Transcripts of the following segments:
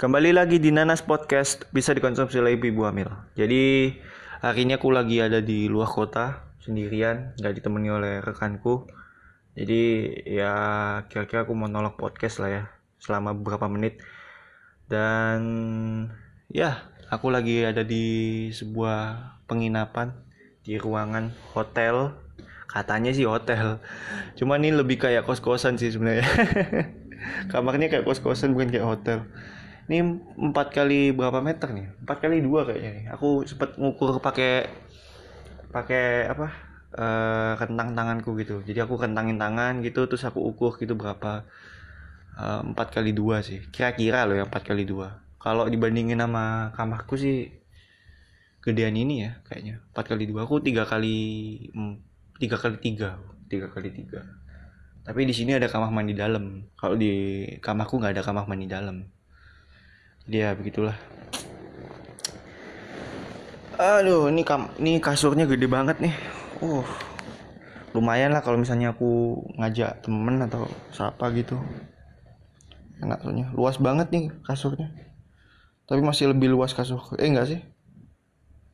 Kembali lagi di Nanas Podcast bisa dikonsumsi oleh ibu hamil. Jadi hari ini aku lagi ada di luar kota sendirian, nggak ditemani oleh rekanku. Jadi ya kira-kira aku mau nolak podcast lah ya selama beberapa menit. Dan ya aku lagi ada di sebuah penginapan di ruangan hotel. Katanya sih hotel. Cuma ini lebih kayak kos-kosan sih sebenarnya. Kamarnya kayak kos-kosan bukan kayak hotel ini empat kali berapa meter nih? Empat kali dua kayaknya nih. Aku sempat ngukur pakai pakai apa uh, kentang tanganku gitu. Jadi aku kentangin tangan gitu terus aku ukur gitu berapa. Empat uh, kali dua sih. Kira-kira loh ya empat kali dua. Kalau dibandingin sama kamarku sih gedean ini ya kayaknya. Empat kali dua aku tiga kali tiga kali tiga. Tiga kali tiga. Tapi di sini ada kamar mandi dalam. Kalau di kamarku nggak ada kamar mandi dalam dia begitulah. Aduh ini kam ini kasurnya gede banget nih. Uh lumayan lah kalau misalnya aku ngajak temen atau siapa gitu. Enak soalnya. Luas banget nih kasurnya. Tapi masih lebih luas kasur eh enggak sih?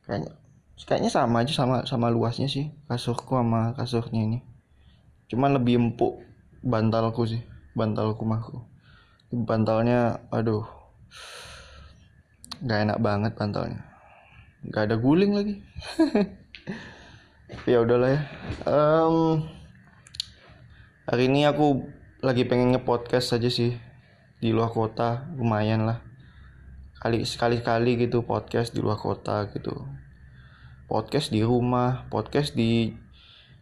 Kayaknya kayaknya sama aja sama sama luasnya sih kasurku sama kasurnya ini. Cuman lebih empuk bantalku sih bantalku mahku bantalnya aduh nggak enak banget pantaunya. Nggak ada guling lagi. Ya udahlah ya. Um, hari ini aku lagi pengen nge-podcast aja sih. Di luar kota lumayan lah. Kali sekali sekali gitu podcast di luar kota gitu. Podcast di rumah podcast di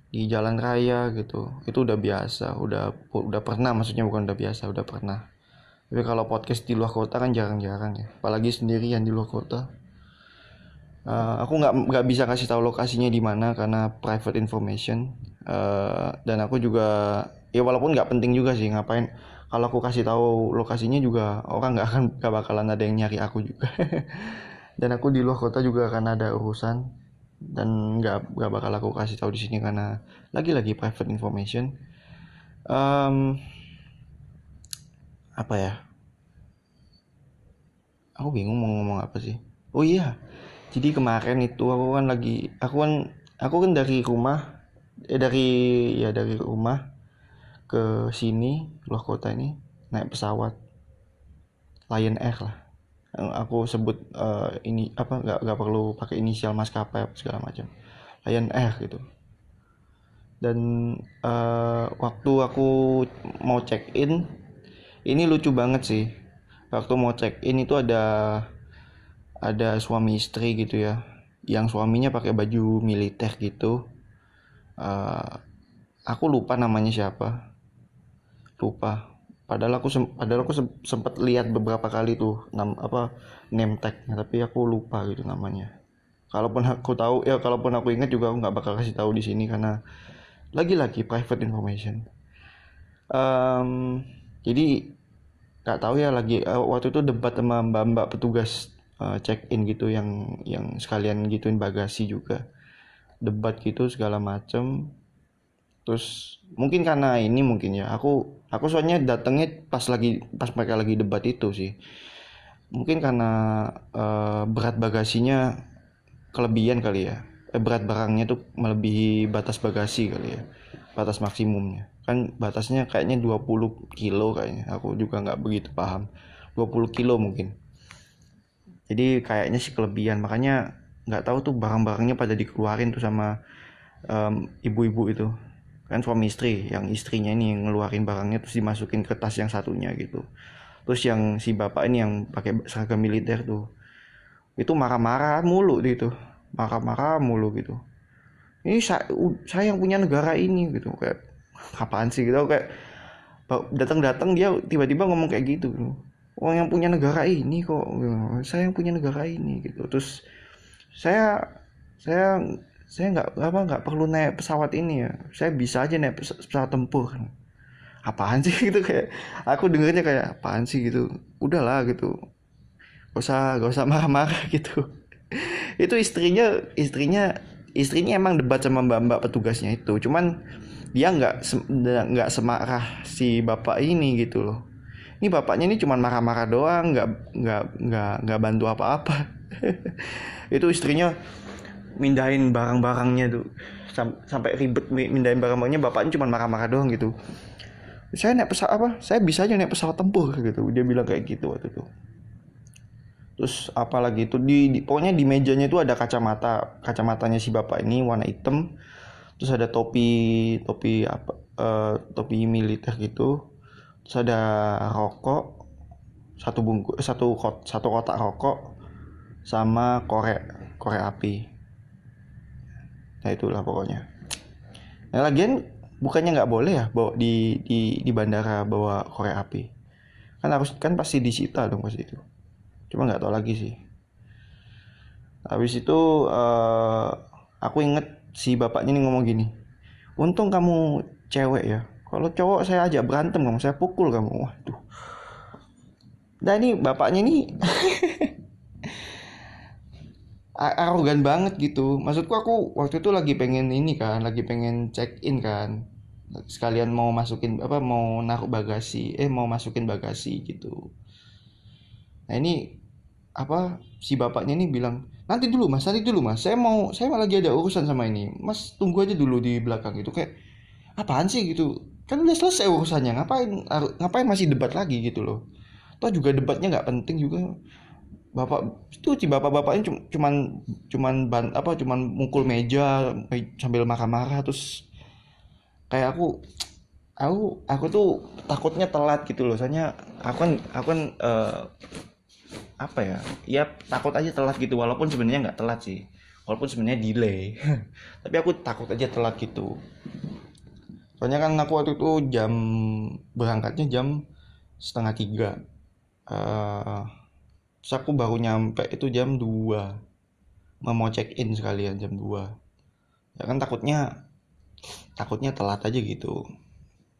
di jalan raya gitu. Itu udah biasa udah udah pernah maksudnya bukan udah biasa udah pernah tapi kalau podcast di luar kota kan jarang-jarang ya. Apalagi sendirian di luar kota. Uh, aku nggak nggak bisa kasih tahu lokasinya di mana karena private information. Uh, dan aku juga ya walaupun nggak penting juga sih ngapain. Kalau aku kasih tahu lokasinya juga orang nggak akan gak bakalan ada yang nyari aku juga. Dan aku di luar kota juga akan ada urusan. Dan nggak nggak bakal aku kasih tahu di sini karena lagi-lagi private information. Um, apa ya? Aku bingung mau ngomong apa sih. Oh iya jadi kemarin itu aku kan lagi aku kan aku kan dari rumah eh dari ya dari rumah ke sini luar kota ini naik pesawat. Lion Air lah. Aku sebut uh, ini apa nggak nggak perlu pakai inisial maskapai segala macam. Lion Air gitu. Dan uh, waktu aku mau check in ini lucu banget sih. Waktu mau check in itu ada ada suami istri gitu ya. Yang suaminya pakai baju militer gitu. Uh, aku lupa namanya siapa. Lupa. Padahal aku padahal aku sempat lihat beberapa kali tuh nam apa name tagnya. Tapi aku lupa gitu namanya. Kalaupun aku tahu ya kalaupun aku ingat juga aku nggak bakal kasih tahu di sini karena lagi-lagi private information. Um, jadi nggak tahu ya lagi uh, waktu itu debat sama mbak-mbak petugas uh, check in gitu yang yang sekalian gituin bagasi juga. Debat gitu segala macem. Terus mungkin karena ini mungkin ya aku aku soalnya datangnya pas lagi pas mereka lagi debat itu sih. Mungkin karena uh, berat bagasinya kelebihan kali ya. Eh, berat barangnya tuh melebihi batas bagasi kali ya batas maksimumnya kan batasnya kayaknya 20 kilo kayaknya. Aku juga nggak begitu paham. 20 kilo mungkin. Jadi kayaknya sih kelebihan. Makanya nggak tahu tuh barang-barangnya pada dikeluarin tuh sama ibu-ibu um, itu. Kan suami istri yang istrinya ini yang ngeluarin barangnya terus dimasukin ke tas yang satunya gitu. Terus yang si bapak ini yang pakai seragam militer tuh. Itu marah-marah mulu gitu marah-marah mulu gitu. Ini saya, saya yang punya negara ini gitu. Kayak apaan sih? Gitu kayak datang-datang dia tiba-tiba ngomong kayak gitu orang yang punya negara ini kok gitu. saya yang punya negara ini gitu. Terus saya saya saya nggak apa nggak perlu naik pesawat ini ya. Saya bisa aja naik pesawat tempur. Apaan sih? Gitu kayak aku dengernya kayak apaan sih? Gitu. Udahlah gitu. Gak usah gak usah marah-marah gitu. Itu istrinya istrinya istrinya emang debat sama mbak-mbak petugasnya itu. Cuman dia nggak nggak semarah si bapak ini gitu loh. Ini bapaknya ini cuma marah-marah doang nggak nggak nggak nggak bantu apa-apa. Itu istrinya mindahin barang-barangnya tuh Sam sampai ribet mindahin barang-barangnya bapaknya cuma marah-marah doang gitu. Saya naik pesawat apa saya bisa aja naik pesawat tempur gitu. Dia bilang kayak gitu waktu itu. Terus apalagi itu di, di pokoknya di mejanya itu ada kacamata kacamatanya si bapak ini warna hitam terus ada topi topi apa uh, topi militer gitu. Terus ada rokok satu bungkus satu kot satu kotak rokok sama korek korek api. Nah itulah pokoknya. Nah lagian bukannya nggak boleh ya bawa di di di bandara bawa korek api? Kan harus kan pasti disita dong pasti itu. Cuma nggak tahu lagi sih. Habis itu uh, aku inget si bapaknya nih ngomong gini untung kamu cewek ya. Kalau cowok saya ajak berantem kamu saya pukul kamu. Waduh. Nah ini bapaknya nih arogan banget gitu. Maksudku aku waktu itu lagi pengen ini kan lagi pengen check in kan. Sekalian mau masukin apa mau naruh bagasi eh mau masukin bagasi gitu. Nah ini apa si bapaknya ini bilang nanti dulu mas nanti dulu mas. Saya mau saya lagi ada urusan sama ini. Mas tunggu aja dulu di belakang itu kayak apaan sih? gitu. Kan udah selesai urusannya ngapain ngapain masih debat lagi gitu loh. Toh juga debatnya nggak penting juga. Bapak itu si bapak-bapaknya cuman cuman ban apa cuman mukul meja sambil marah-marah terus kayak aku aku aku tuh takutnya telat gitu loh. Soalnya aku kan aku kan uh, apa ya ya takut aja telat gitu walaupun sebenarnya nggak telat sih. Walaupun sebenarnya delay. Tapi aku takut aja telat gitu. Soalnya kan aku waktu itu jam berangkatnya jam setengah tiga. Uh, terus aku baru nyampe itu jam dua. Mau check in sekalian jam dua. Ya kan takutnya takutnya telat aja gitu.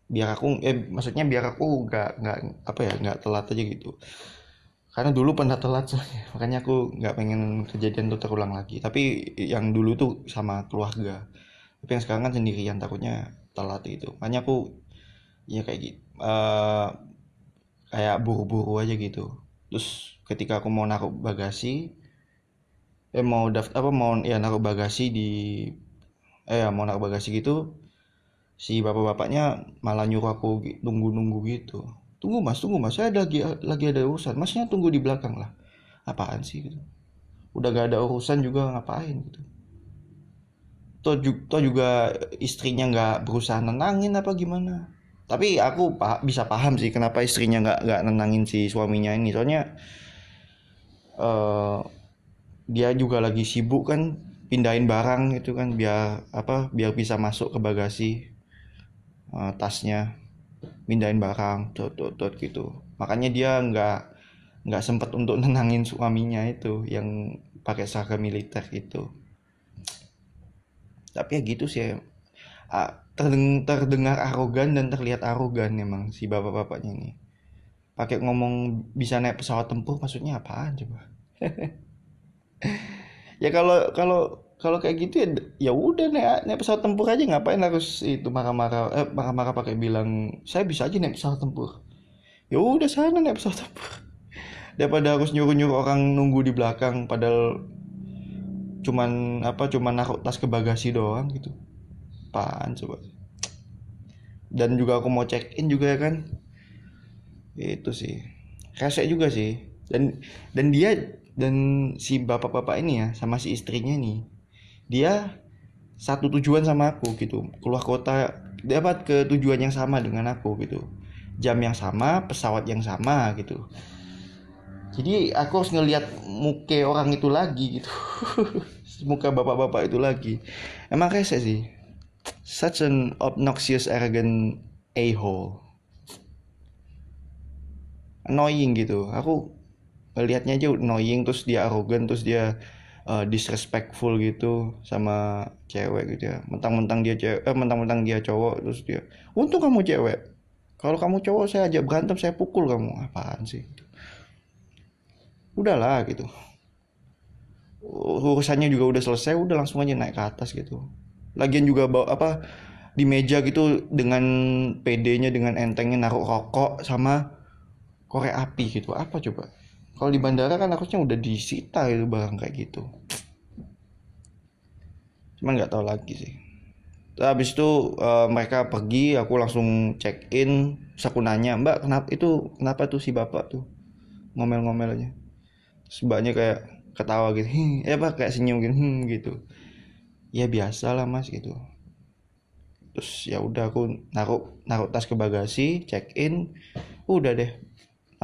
Biar aku eh maksudnya biar aku nggak nggak apa ya nggak telat aja gitu karena dulu pernah telat soalnya makanya aku nggak pengen kejadian itu terulang lagi. Tapi yang dulu tuh sama keluarga. Tapi yang sekarang kan sendirian takutnya telat itu makanya aku ya kayak gitu uh, kayak buru-buru aja gitu. Terus ketika aku mau naruh bagasi eh mau daftar apa mau ya naruh bagasi di eh ya, mau naruh bagasi gitu si bapak-bapaknya malah nyuruh aku nunggu-nunggu gitu tunggu mas tunggu mas. Saya lagi lagi ada urusan. Masnya tunggu di belakang lah. Apaan sih gitu. Udah gak ada urusan juga ngapain gitu. Toh, toh juga istrinya nggak berusaha nenangin apa gimana. Tapi aku pa bisa paham sih kenapa istrinya nggak nggak nenangin si suaminya ini. Soalnya uh, dia juga lagi sibuk kan pindahin barang itu kan biar apa biar bisa masuk ke bagasi uh, tasnya mindahin barang tot tot tot gitu. Makanya dia nggak nggak sempet untuk nenangin suaminya itu yang pakai seragam militer itu tapi ya gitu sih terdeng terdengar arogan dan terlihat arogan emang si bapak-bapaknya ini. Pakai ngomong bisa naik pesawat tempur maksudnya apaan coba? Ya kalau kalau kalau kayak gitu ya ya udah naik, naik pesawat tempur aja ngapain harus itu marah-marah eh, marah-marah pakai bilang saya bisa aja naik pesawat tempur. Ya udah sana naik pesawat tempur. Daripada harus nyuruh-nyuruh orang nunggu di belakang padahal cuman apa cuman naruh tas ke bagasi doang gitu. Apaan coba? Dan juga aku mau check in juga ya kan? Itu sih. Resek juga sih. Dan dan dia dan si bapak-bapak ini ya sama si istrinya nih dia satu tujuan sama aku gitu. Keluar kota dapat ke tujuan yang sama dengan aku gitu. Jam yang sama pesawat yang sama gitu. Jadi aku harus ngelihat muka orang itu lagi gitu. Muka bapak-bapak itu lagi. Emang rese sih. Such an obnoxious arrogant a-hole. Annoying gitu. Aku lihatnya aja annoying terus dia arogan terus dia uh, disrespectful gitu sama cewek gitu ya. Mentang-mentang dia cewek eh, mentang-mentang dia cowok terus dia untung kamu cewek. Kalau kamu cowok saya ajak berantem saya pukul kamu. Apaan sih udahlah gitu. Urusannya juga udah selesai udah langsung aja naik ke atas gitu. Lagian juga bawa apa di meja gitu dengan PD-nya dengan entengnya naruh rokok sama korek api gitu. Apa coba kalau di bandara kan harusnya udah disita itu barang kayak gitu. Cuman nggak tahu lagi sih. Terus habis itu uh, mereka pergi aku langsung check in. Terus aku nanya mbak kenapa itu kenapa tuh si bapak tuh? Ngomel-ngomel aja. Sebabnya kayak ketawa gitu. Ya pak kayak senyum gitu. Hmm, gitu. Ya biasa lah mas gitu. Terus ya udah aku naruh naruh tas ke bagasi check in. Udah deh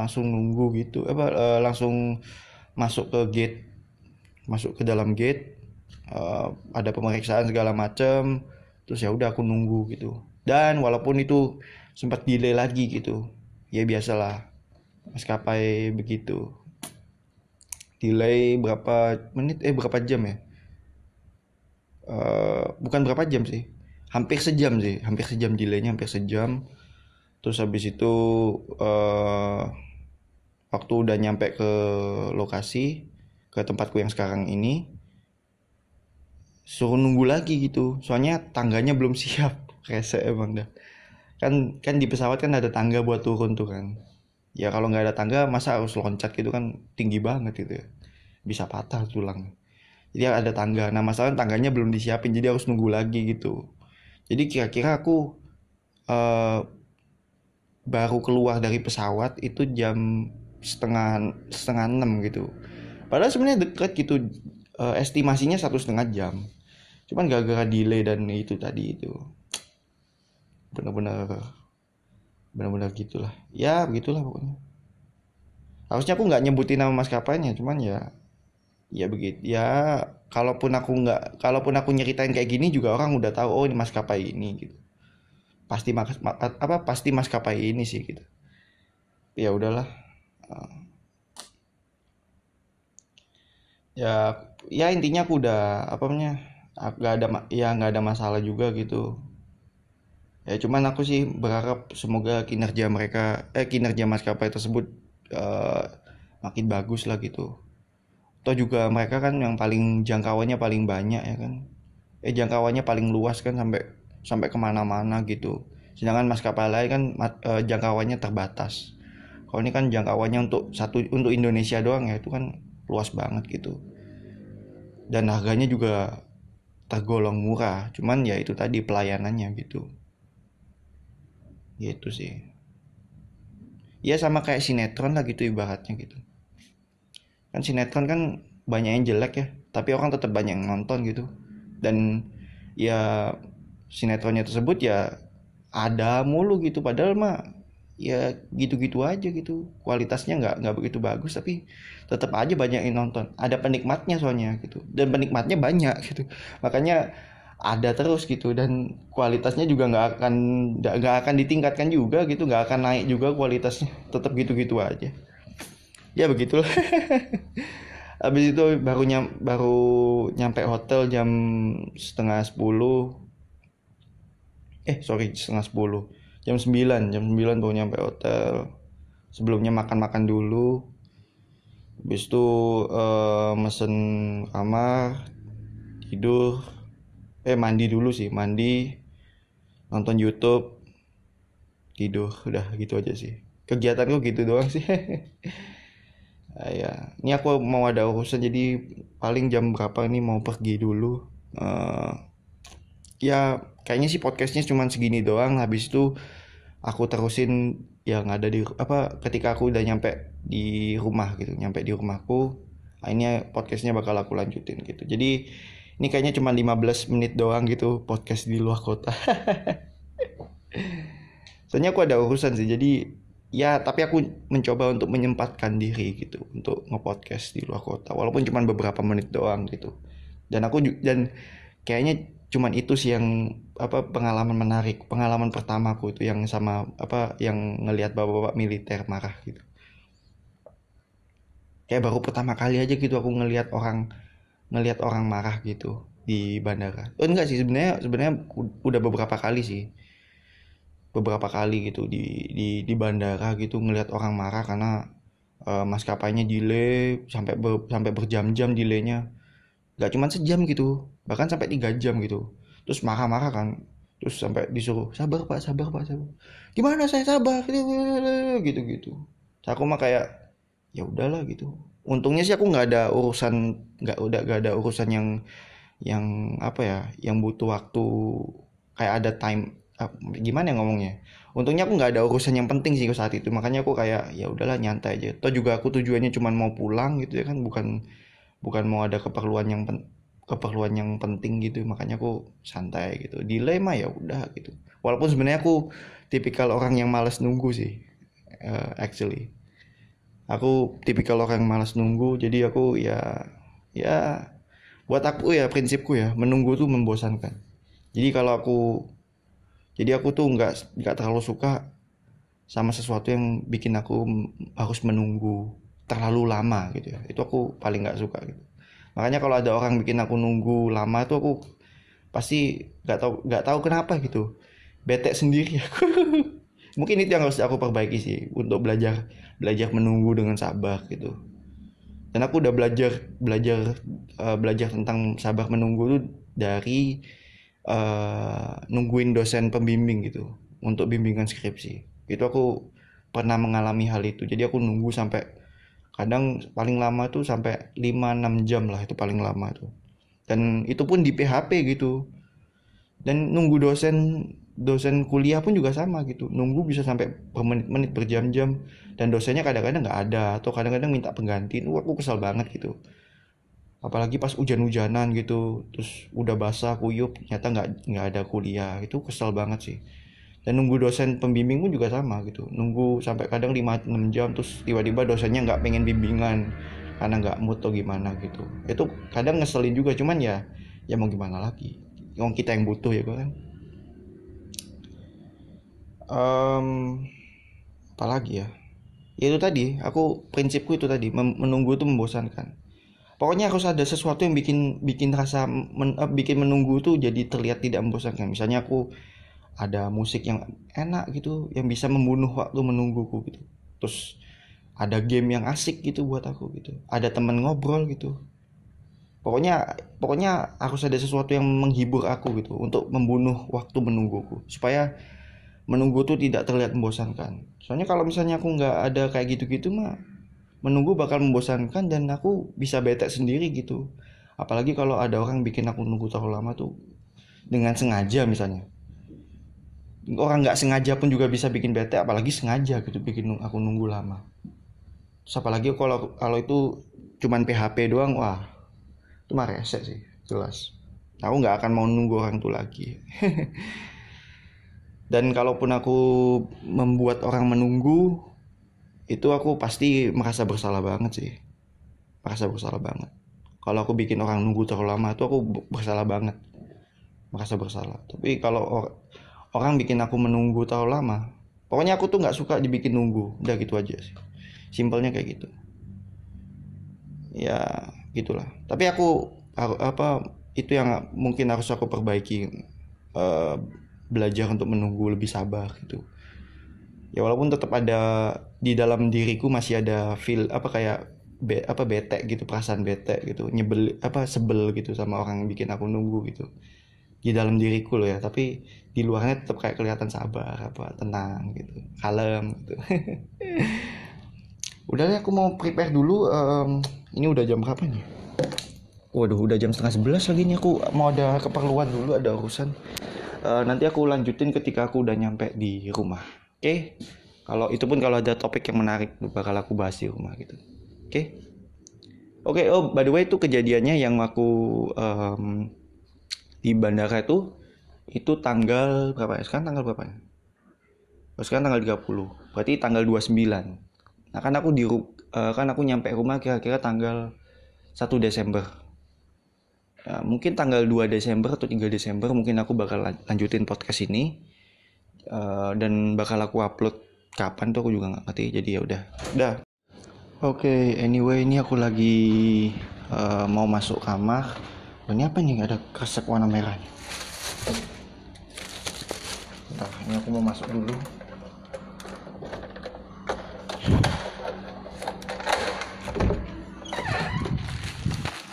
langsung nunggu gitu. Apa uh, langsung masuk ke gate masuk ke dalam gate uh, ada pemeriksaan segala macam terus ya udah aku nunggu gitu. Dan walaupun itu sempat delay lagi gitu ya biasalah maskapai begitu. Delay berapa menit? Eh berapa jam ya? Uh, bukan berapa jam sih hampir sejam sih hampir sejam delaynya hampir sejam. Terus habis itu uh, waktu udah nyampe ke lokasi ke tempatku yang sekarang ini suruh nunggu lagi gitu. Soalnya tangganya belum siap rese emang dah. Kan kan di pesawat kan ada tangga buat turun tuh kan. Ya kalau nggak ada tangga masa harus loncat gitu kan tinggi banget gitu ya. Bisa patah tulang. Jadi ada tangga. Nah masalah tangganya belum disiapin jadi harus nunggu lagi gitu. Jadi kira-kira aku uh, baru keluar dari pesawat itu jam setengah setengah enam gitu. Padahal sebenarnya deket gitu uh, estimasinya satu setengah jam. Cuman gara-gara delay dan itu tadi itu. Benar-benar benar-benar gitulah. Ya begitulah pokoknya. Harusnya aku nggak nyebutin nama maskapainya cuman ya ya begitu ya kalaupun aku nggak kalaupun aku nyeritain kayak gini juga orang udah tahu oh ini maskapai ini gitu. Pasti mas apa pasti maskapai ini sih gitu. Ya udahlah ya ya intinya aku udah apa namanya nggak ada ya nggak ada masalah juga gitu. Ya cuman aku sih berharap semoga kinerja mereka eh kinerja maskapai tersebut uh, makin bagus lah gitu. Atau juga mereka kan yang paling jangkauannya paling banyak ya kan. Eh jangkauannya paling luas kan sampai sampai ke mana-mana gitu. Sedangkan maskapai lain kan uh, jangkauannya terbatas kalau ini kan jangkauannya untuk satu untuk Indonesia doang ya itu kan luas banget gitu. Dan harganya juga tergolong murah cuman ya itu tadi pelayanannya gitu. Gitu sih. Ya sama kayak sinetron lah gitu ibaratnya gitu. Kan sinetron kan banyak yang jelek ya tapi orang tetap banyak yang nonton gitu. Dan ya sinetronnya tersebut ya ada mulu gitu padahal mah ya gitu-gitu aja gitu. Kualitasnya nggak nggak begitu bagus tapi tetap aja banyak yang nonton. Ada penikmatnya soalnya gitu. Dan penikmatnya banyak gitu. Makanya ada terus gitu. Dan kualitasnya juga nggak akan nggak akan ditingkatkan juga gitu. Nggak akan naik juga kualitasnya. Tetap gitu-gitu aja. Ya begitulah. Habis itu baru nyam, baru nyampe hotel jam setengah sepuluh. Eh sorry setengah sepuluh jam 9 jam 9 baru nyampe hotel. Sebelumnya makan-makan dulu. Habis itu uh, mesen kamar tidur. Eh mandi dulu sih mandi nonton YouTube tidur. Udah gitu aja sih. Kegiatanku gitu doang sih. Uh, ya. Ini aku mau ada urusan jadi paling jam berapa ini mau pergi dulu. Uh, ya kayaknya sih podcastnya cuma segini doang. Habis itu aku terusin yang ada di apa ketika aku udah nyampe di rumah gitu nyampe di rumahku akhirnya podcastnya bakal aku lanjutin gitu. Jadi ini kayaknya cuma 15 menit doang gitu podcast di luar kota. Soalnya aku ada urusan sih jadi ya tapi aku mencoba untuk menyempatkan diri gitu untuk ngepodcast di luar kota. Walaupun cuma beberapa menit doang gitu. Dan aku dan kayaknya cuman itu sih yang apa pengalaman menarik. Pengalaman pertamaku itu yang sama apa yang ngelihat bapak-bapak militer marah gitu. Kayak baru pertama kali aja gitu aku ngelihat orang ngelihat orang marah gitu di bandara. Oh enggak sih sebenarnya sebenarnya udah beberapa kali sih. Beberapa kali gitu di di di bandara gitu ngelihat orang marah karena uh, maskapainya delay sampai ber, sampai berjam-jam delaynya. Nggak cuma sejam gitu bahkan sampai tiga jam gitu. Terus marah-marah kan. Terus sampai disuruh sabar pak sabar pak sabar. Gimana saya sabar? Gitu gitu aku mah kayak ya udahlah gitu. Untungnya sih aku nggak ada urusan nggak udah nggak ada urusan yang yang apa ya yang butuh waktu kayak ada time gimana ya ngomongnya? Untungnya aku nggak ada urusan yang penting sih saat itu. Makanya aku kayak ya udahlah nyantai aja. Toh juga aku tujuannya cuma mau pulang gitu ya kan bukan bukan mau ada keperluan yang keperluan yang penting gitu makanya aku santai gitu. Delay mah ya udah gitu. Walaupun sebenarnya aku tipikal orang yang malas nunggu sih uh, actually. Aku tipikal orang yang malas nunggu jadi aku ya ya buat aku ya prinsipku ya menunggu tuh membosankan. Jadi kalau aku jadi aku tuh nggak nggak terlalu suka sama sesuatu yang bikin aku harus menunggu terlalu lama gitu ya. Itu aku paling nggak suka gitu makanya kalau ada orang bikin aku nunggu lama tuh aku pasti nggak tahu nggak tahu kenapa gitu. Bete sendiri aku. Mungkin itu yang harus aku perbaiki sih untuk belajar belajar menunggu dengan sabar gitu. Dan aku udah belajar belajar uh, belajar tentang sabar menunggu tuh dari uh, nungguin dosen pembimbing gitu untuk bimbingan skripsi. Itu aku pernah mengalami hal itu. Jadi aku nunggu sampai kadang paling lama tuh sampai 5-6 jam lah itu paling lama tuh dan itu pun di PHP gitu. Dan nunggu dosen dosen kuliah pun juga sama gitu. Nunggu bisa sampai bermenit-menit berjam-jam. Dan dosennya kadang-kadang nggak ada atau kadang-kadang minta pengganti. Itu aku kesal banget gitu. Apalagi pas hujan-hujanan gitu. Terus udah basah kuyup ternyata nggak nggak ada kuliah. Itu kesal banget sih dan nunggu dosen pembimbing pun juga sama gitu. Nunggu sampai kadang 5-6 jam terus tiba-tiba dosennya nggak pengen bimbingan karena nggak mood atau gimana gitu. Itu kadang ngeselin juga cuman ya ya mau gimana lagi? Yang kita yang butuh ya kan. Um, apalagi ya? Ya itu tadi aku prinsipku itu tadi menunggu itu membosankan. Pokoknya harus ada sesuatu yang bikin bikin rasa men, uh, bikin menunggu tuh jadi terlihat tidak membosankan. Misalnya aku ada musik yang enak gitu yang bisa membunuh waktu menungguku gitu. Terus ada game yang asik gitu buat aku gitu. Ada temen ngobrol gitu. Pokoknya pokoknya harus ada sesuatu yang menghibur aku gitu untuk membunuh waktu menungguku. Supaya menunggu tuh tidak terlihat membosankan. Soalnya kalau misalnya aku nggak ada kayak gitu-gitu mah menunggu bakal membosankan dan aku bisa bete sendiri gitu. Apalagi kalau ada orang bikin aku nunggu terlalu lama tuh dengan sengaja misalnya orang nggak sengaja pun juga bisa bikin bete apalagi sengaja gitu bikin aku nunggu lama. Terus apalagi kalau kalau itu cuman PHP doang wah itu mah rese sih jelas. Aku nggak akan mau nunggu orang itu lagi. Dan kalaupun aku membuat orang menunggu itu aku pasti merasa bersalah banget sih. Merasa bersalah banget. Kalau aku bikin orang nunggu terlalu lama itu aku bersalah banget. Merasa bersalah. Tapi kalau orang bikin aku menunggu terlalu lama. Pokoknya aku tuh nggak suka dibikin nunggu. Udah gitu aja sih. Simpelnya kayak gitu. Ya gitulah. Tapi aku apa itu yang mungkin harus aku perbaiki uh, belajar untuk menunggu lebih sabar gitu. Ya walaupun tetap ada di dalam diriku masih ada feel apa kayak be, apa bete gitu perasaan bete gitu. Nyebel apa sebel gitu sama orang yang bikin aku nunggu gitu di dalam diriku loh ya tapi di luarnya tetap kayak kelihatan sabar apa tenang gitu kalem gitu udah deh aku mau prepare dulu um, ini udah jam berapa nih waduh udah jam setengah sebelas lagi nih aku mau ada keperluan dulu ada urusan uh, nanti aku lanjutin ketika aku udah nyampe di rumah oke okay? kalau itu pun kalau ada topik yang menarik bakal aku bahas di rumah gitu oke okay? oke okay, oh by the way itu kejadiannya yang aku um, di bandara itu itu tanggal berapa ya? Sekarang tanggal berapa ya? Oh, sekarang tanggal 30 berarti tanggal 29 nah kan aku di uh, kan aku nyampe rumah kira-kira tanggal 1 Desember. Ya, mungkin tanggal 2 Desember atau 3 Desember mungkin aku bakal lanjutin podcast ini. Uh, dan bakal aku upload kapan tuh aku juga nggak ngerti. Jadi ya udah. Udah oke okay, anyway ini aku lagi uh, mau masuk kamar ini apa nih ada kresek warna merahnya. Bentar, ini aku mau masuk dulu.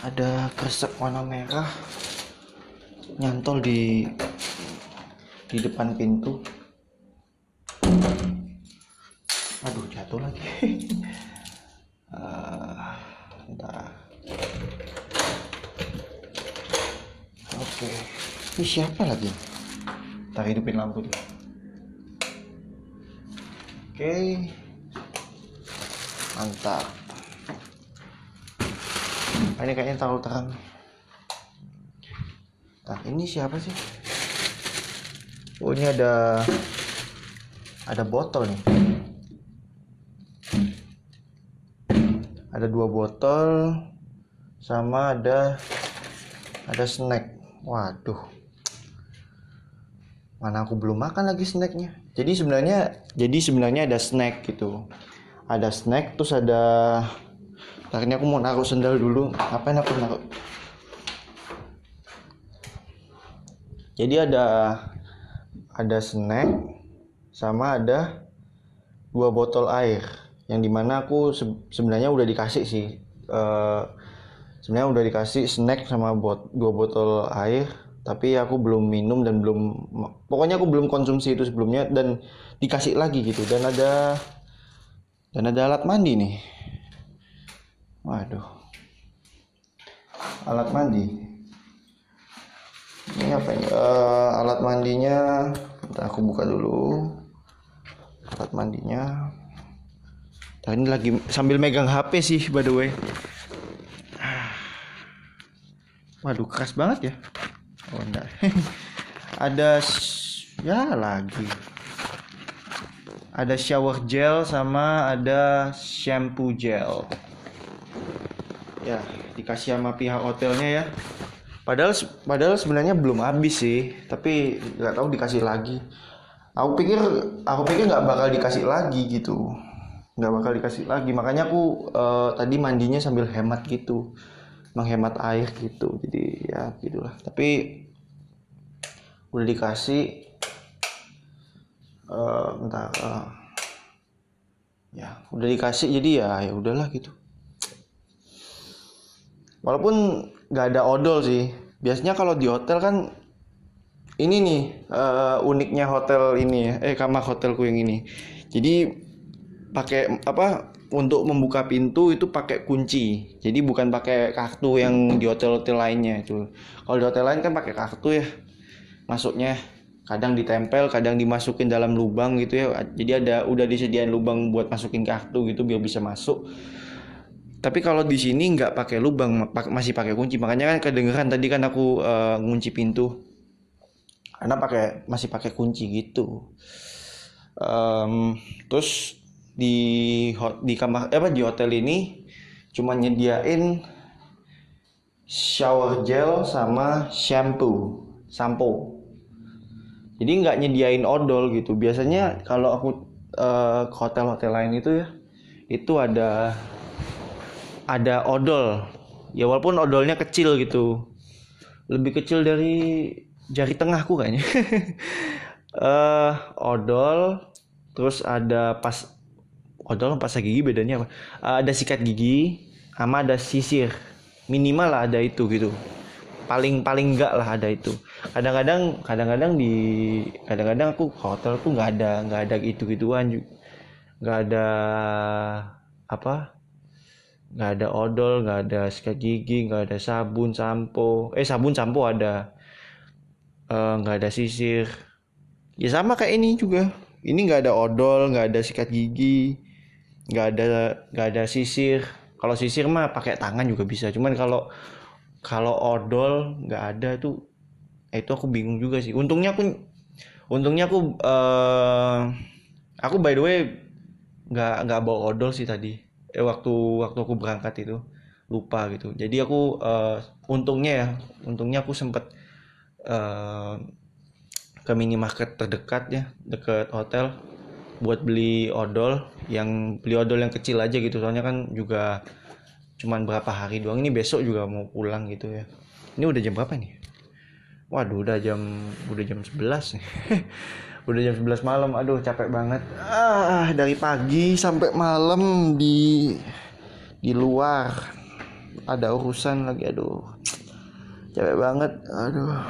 Ada kresek warna merah nyantol di di depan pintu. Aduh jatuh lagi. Uh, oke ini siapa lagi? Ntar hidupin lampu dulu. Oke. Mantap. Ah, ini kayaknya terlalu terang nah ini siapa sih? Oh ini ada ada botol nih. Ada dua botol sama ada ada snack waduh. Mana aku belum makan lagi snacknya. Jadi sebenarnya jadi sebenarnya ada snack gitu. Ada snack terus ada akhirnya aku mau naruh sendal dulu. Ngapain aku naruh? Jadi ada ada snack sama ada dua botol air. Yang di mana aku se sebenarnya udah dikasih sih uh, sebenarnya udah dikasih snack sama bot dua botol air tapi aku belum minum dan belum pokoknya aku belum konsumsi itu sebelumnya dan dikasih lagi gitu. Dan ada dan ada alat mandi nih. Waduh. Alat mandi. Ini apa ini? Uh, alat mandinya Bentar aku buka dulu. Alat mandinya. Nah, ini lagi sambil megang HP sih by the way waduh keras banget ya. Oh enggak. Ada ya lagi. Ada shower gel sama ada shampoo gel. Ya dikasih sama pihak hotelnya ya. Padahal padahal sebenarnya belum habis sih tapi nggak tahu dikasih lagi. Aku pikir aku pikir nggak bakal dikasih lagi gitu. Nggak bakal dikasih lagi. Makanya aku uh, tadi mandinya sambil hemat gitu menghemat air gitu. Jadi ya gitulah. Tapi udah dikasih uh, bentar uh, ya udah dikasih jadi ya ya udahlah gitu. Walaupun nggak ada odol sih. Biasanya kalau di hotel kan ini nih uh, uniknya hotel ini ya eh kamar hotelku yang ini. Jadi pakai apa untuk membuka pintu itu pakai kunci. Jadi bukan pakai kartu yang di hotel-hotel lainnya itu. Kalau di hotel lain kan pakai kartu ya. Masuknya kadang ditempel kadang dimasukin dalam lubang gitu ya. Jadi ada udah disediain lubang buat masukin kartu gitu biar bisa masuk. Tapi kalau di sini nggak pakai lubang masih pakai kunci. Makanya kan kedengeran tadi kan aku uh, ngunci pintu. Karena pakai masih pakai kunci gitu. Um, terus di di kamar apa di hotel ini cuma nyediain shower gel sama shampoo sampo. Jadi nggak nyediain odol gitu. Biasanya kalau aku uh, ke hotel-hotel lain itu ya itu ada ada odol. Ya walaupun odolnya kecil gitu. Lebih kecil dari jari tengahku kayaknya. Uh, odol terus ada pas odol pas gigi bedanya apa? Uh, ada sikat gigi sama ada sisir. Minimal lah ada itu gitu. Paling paling enggak lah ada itu. Kadang-kadang kadang-kadang di kadang-kadang aku hotel tuh nggak ada nggak ada gitu gituan nggak ada apa? Nggak ada odol nggak ada sikat gigi nggak ada sabun sampo. Eh sabun sampo ada. Eh, nggak uh, ada sisir. Ya sama kayak ini juga. Ini nggak ada odol nggak ada sikat gigi nggak ada nggak ada sisir. Kalau sisir mah pakai tangan juga bisa. Cuman kalau kalau odol nggak ada tuh itu aku bingung juga sih. Untungnya aku untungnya aku uh, aku by the way nggak nggak bawa odol sih tadi. Eh waktu waktu aku berangkat itu lupa gitu. Jadi aku uh, untungnya ya untungnya aku sempet uh, ke minimarket terdekat ya deket hotel buat beli odol yang beli odol yang kecil aja gitu. Soalnya kan juga cuman berapa hari doang. Ini besok juga mau pulang gitu ya. Ini udah jam berapa nih waduh udah jam udah jam 11 nih. Udah jam 11 malam. Aduh capek banget. Ah dari pagi sampai malam di di luar. Ada urusan lagi aduh. Capek banget aduh.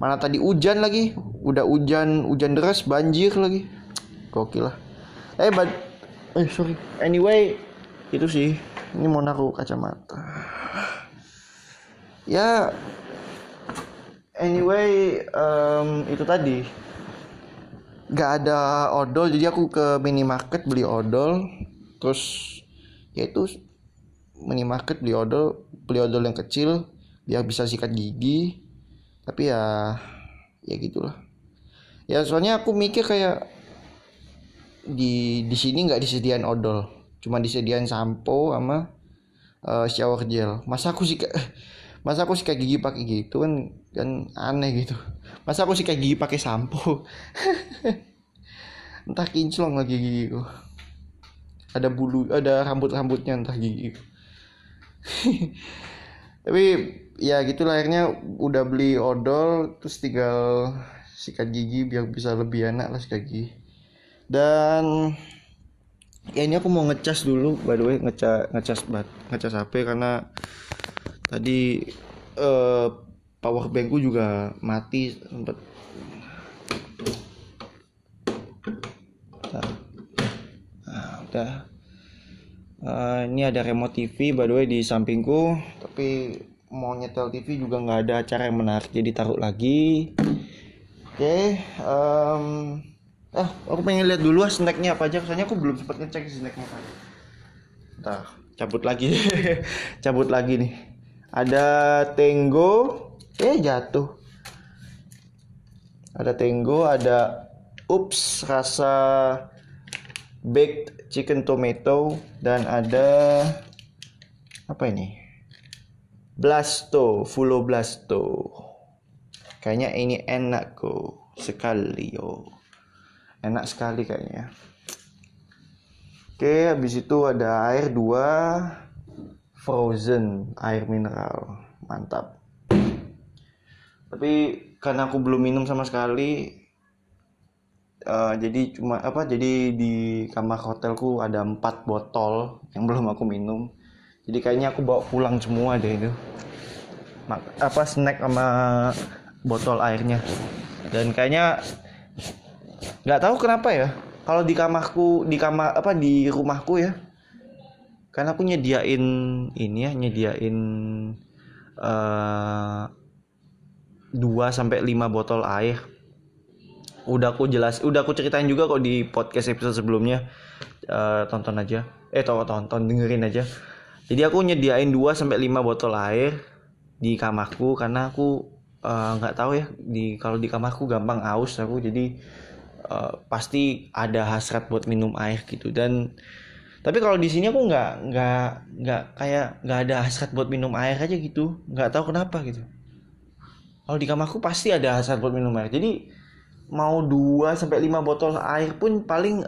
Mana tadi hujan lagi? Udah hujan hujan deras banjir lagi gokil lah. Eh bad eh sorry. Anyway itu sih. Ini mau naruh kacamata. Ya anyway um, itu tadi. Nggak ada odol jadi aku ke minimarket beli odol. Terus ya itu minimarket beli odol beli odol yang kecil biar bisa sikat gigi. Tapi ya ya gitulah. Ya soalnya aku mikir kayak di di sini nggak disediain odol. Cuma disediain sampo sama uh, shower gel. Masa aku sih masa aku sikat gigi pakai gitu kan kan aneh gitu. Masa aku sikat gigi pakai sampo? Entah kinclong lagi gigiku. Ada bulu ada rambut rambutnya entah gigi tapi ya gitu lah akhirnya udah beli odol terus tinggal sikat gigi biar bisa lebih enak lah sikat gigi dan ya ini aku mau ngecas dulu by the way ngecas ngecas bat ngecas HP karena tadi uh, power bankku juga mati sempat nah udah. Uh, ini ada remote TV by the way di sampingku. Tapi mau nyetel TV juga nggak ada acara yang menarik jadi taruh lagi. Oke okay, um, ah aku pengen lihat dulu ah snacknya apa aja soalnya aku belum sempat ngecek snacknya kan Entah, cabut lagi. Cabut lagi nih. Ada tenggo. Eh jatuh. Ada tenggo ada ups rasa baked chicken tomato dan ada apa ini? Blasto fulo blasto. Kayaknya ini enak kok sekali yo enak sekali kayaknya. Oke habis itu ada air dua frozen air mineral. Mantap. Tapi karena aku belum minum sama sekali uh, jadi cuma apa jadi di kamar hotelku ada empat botol yang belum aku minum. Jadi kayaknya aku bawa pulang semua deh itu. Apa snack sama botol airnya. Dan kayaknya nggak tahu kenapa ya. Kalau di kamarku di kamar apa di rumahku ya. Karena aku nyediain ini ya nyediain eh, 2 sampai 5 botol air. Udah aku jelas udah aku ceritain juga kok di podcast episode sebelumnya. Uh, tonton aja. Eh tau tonton dengerin aja. Jadi aku nyediain 2 sampai 5 botol air di kamarku karena aku eh, nggak uh, tahu ya. Di kalau di kamarku gampang aus aku jadi uh, pasti ada hasrat buat minum air gitu. Dan tapi kalau di sini aku nggak nggak nggak kayak nggak ada hasrat buat minum air aja gitu. Nggak tahu kenapa gitu. Kalau di kamarku pasti ada hasrat buat minum air. Jadi mau 2 sampai lima botol air pun paling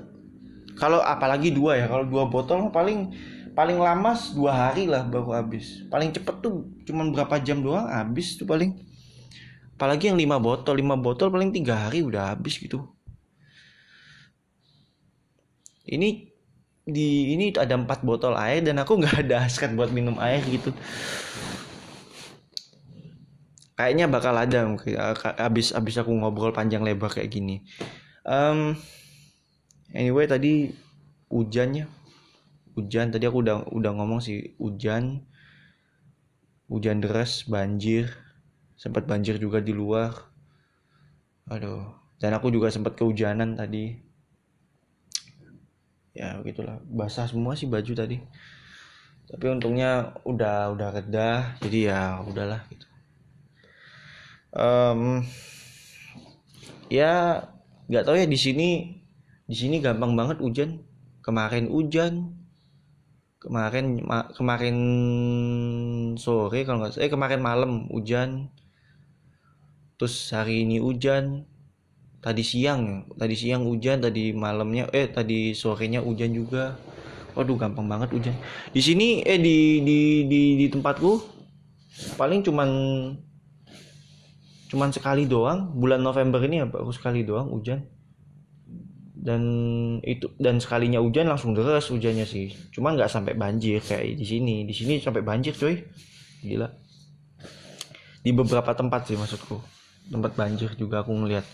kalau apalagi dua ya kalau dua botol paling paling lama dua hari lah baru habis. Paling cepet tuh cuman berapa jam doang habis tuh paling. Apalagi yang lima botol lima botol paling tiga hari udah habis gitu ini di ini ada empat botol air dan aku nggak ada hasrat buat minum air gitu. Kayaknya bakal ada mungkin abis abis aku ngobrol panjang lebar kayak gini. Um, anyway tadi hujannya hujan tadi aku udah udah ngomong sih hujan. Hujan deras banjir. Sempat banjir juga di luar. Aduh dan aku juga sempat kehujanan tadi ya begitulah. Basah semua sih baju tadi. Tapi untungnya udah udah reda jadi ya udahlah gitu. Um, ya nggak tahu ya di sini di sini gampang banget hujan. Kemarin hujan. Kemarin kemarin sore kalau nggak eh kemarin malam hujan. Terus hari ini hujan tadi siang tadi siang hujan tadi malamnya eh tadi sorenya hujan juga. Waduh gampang banget hujan. Di sini eh di di di di tempatku paling cuman cuman sekali doang. Bulan November ini ya baru sekali doang hujan. Dan itu dan sekalinya hujan langsung deras hujannya sih. Cuman nggak sampai banjir kayak di sini. Di sini sampai banjir cuy. Gila. Di beberapa tempat sih maksudku. Tempat banjir juga aku ngeliat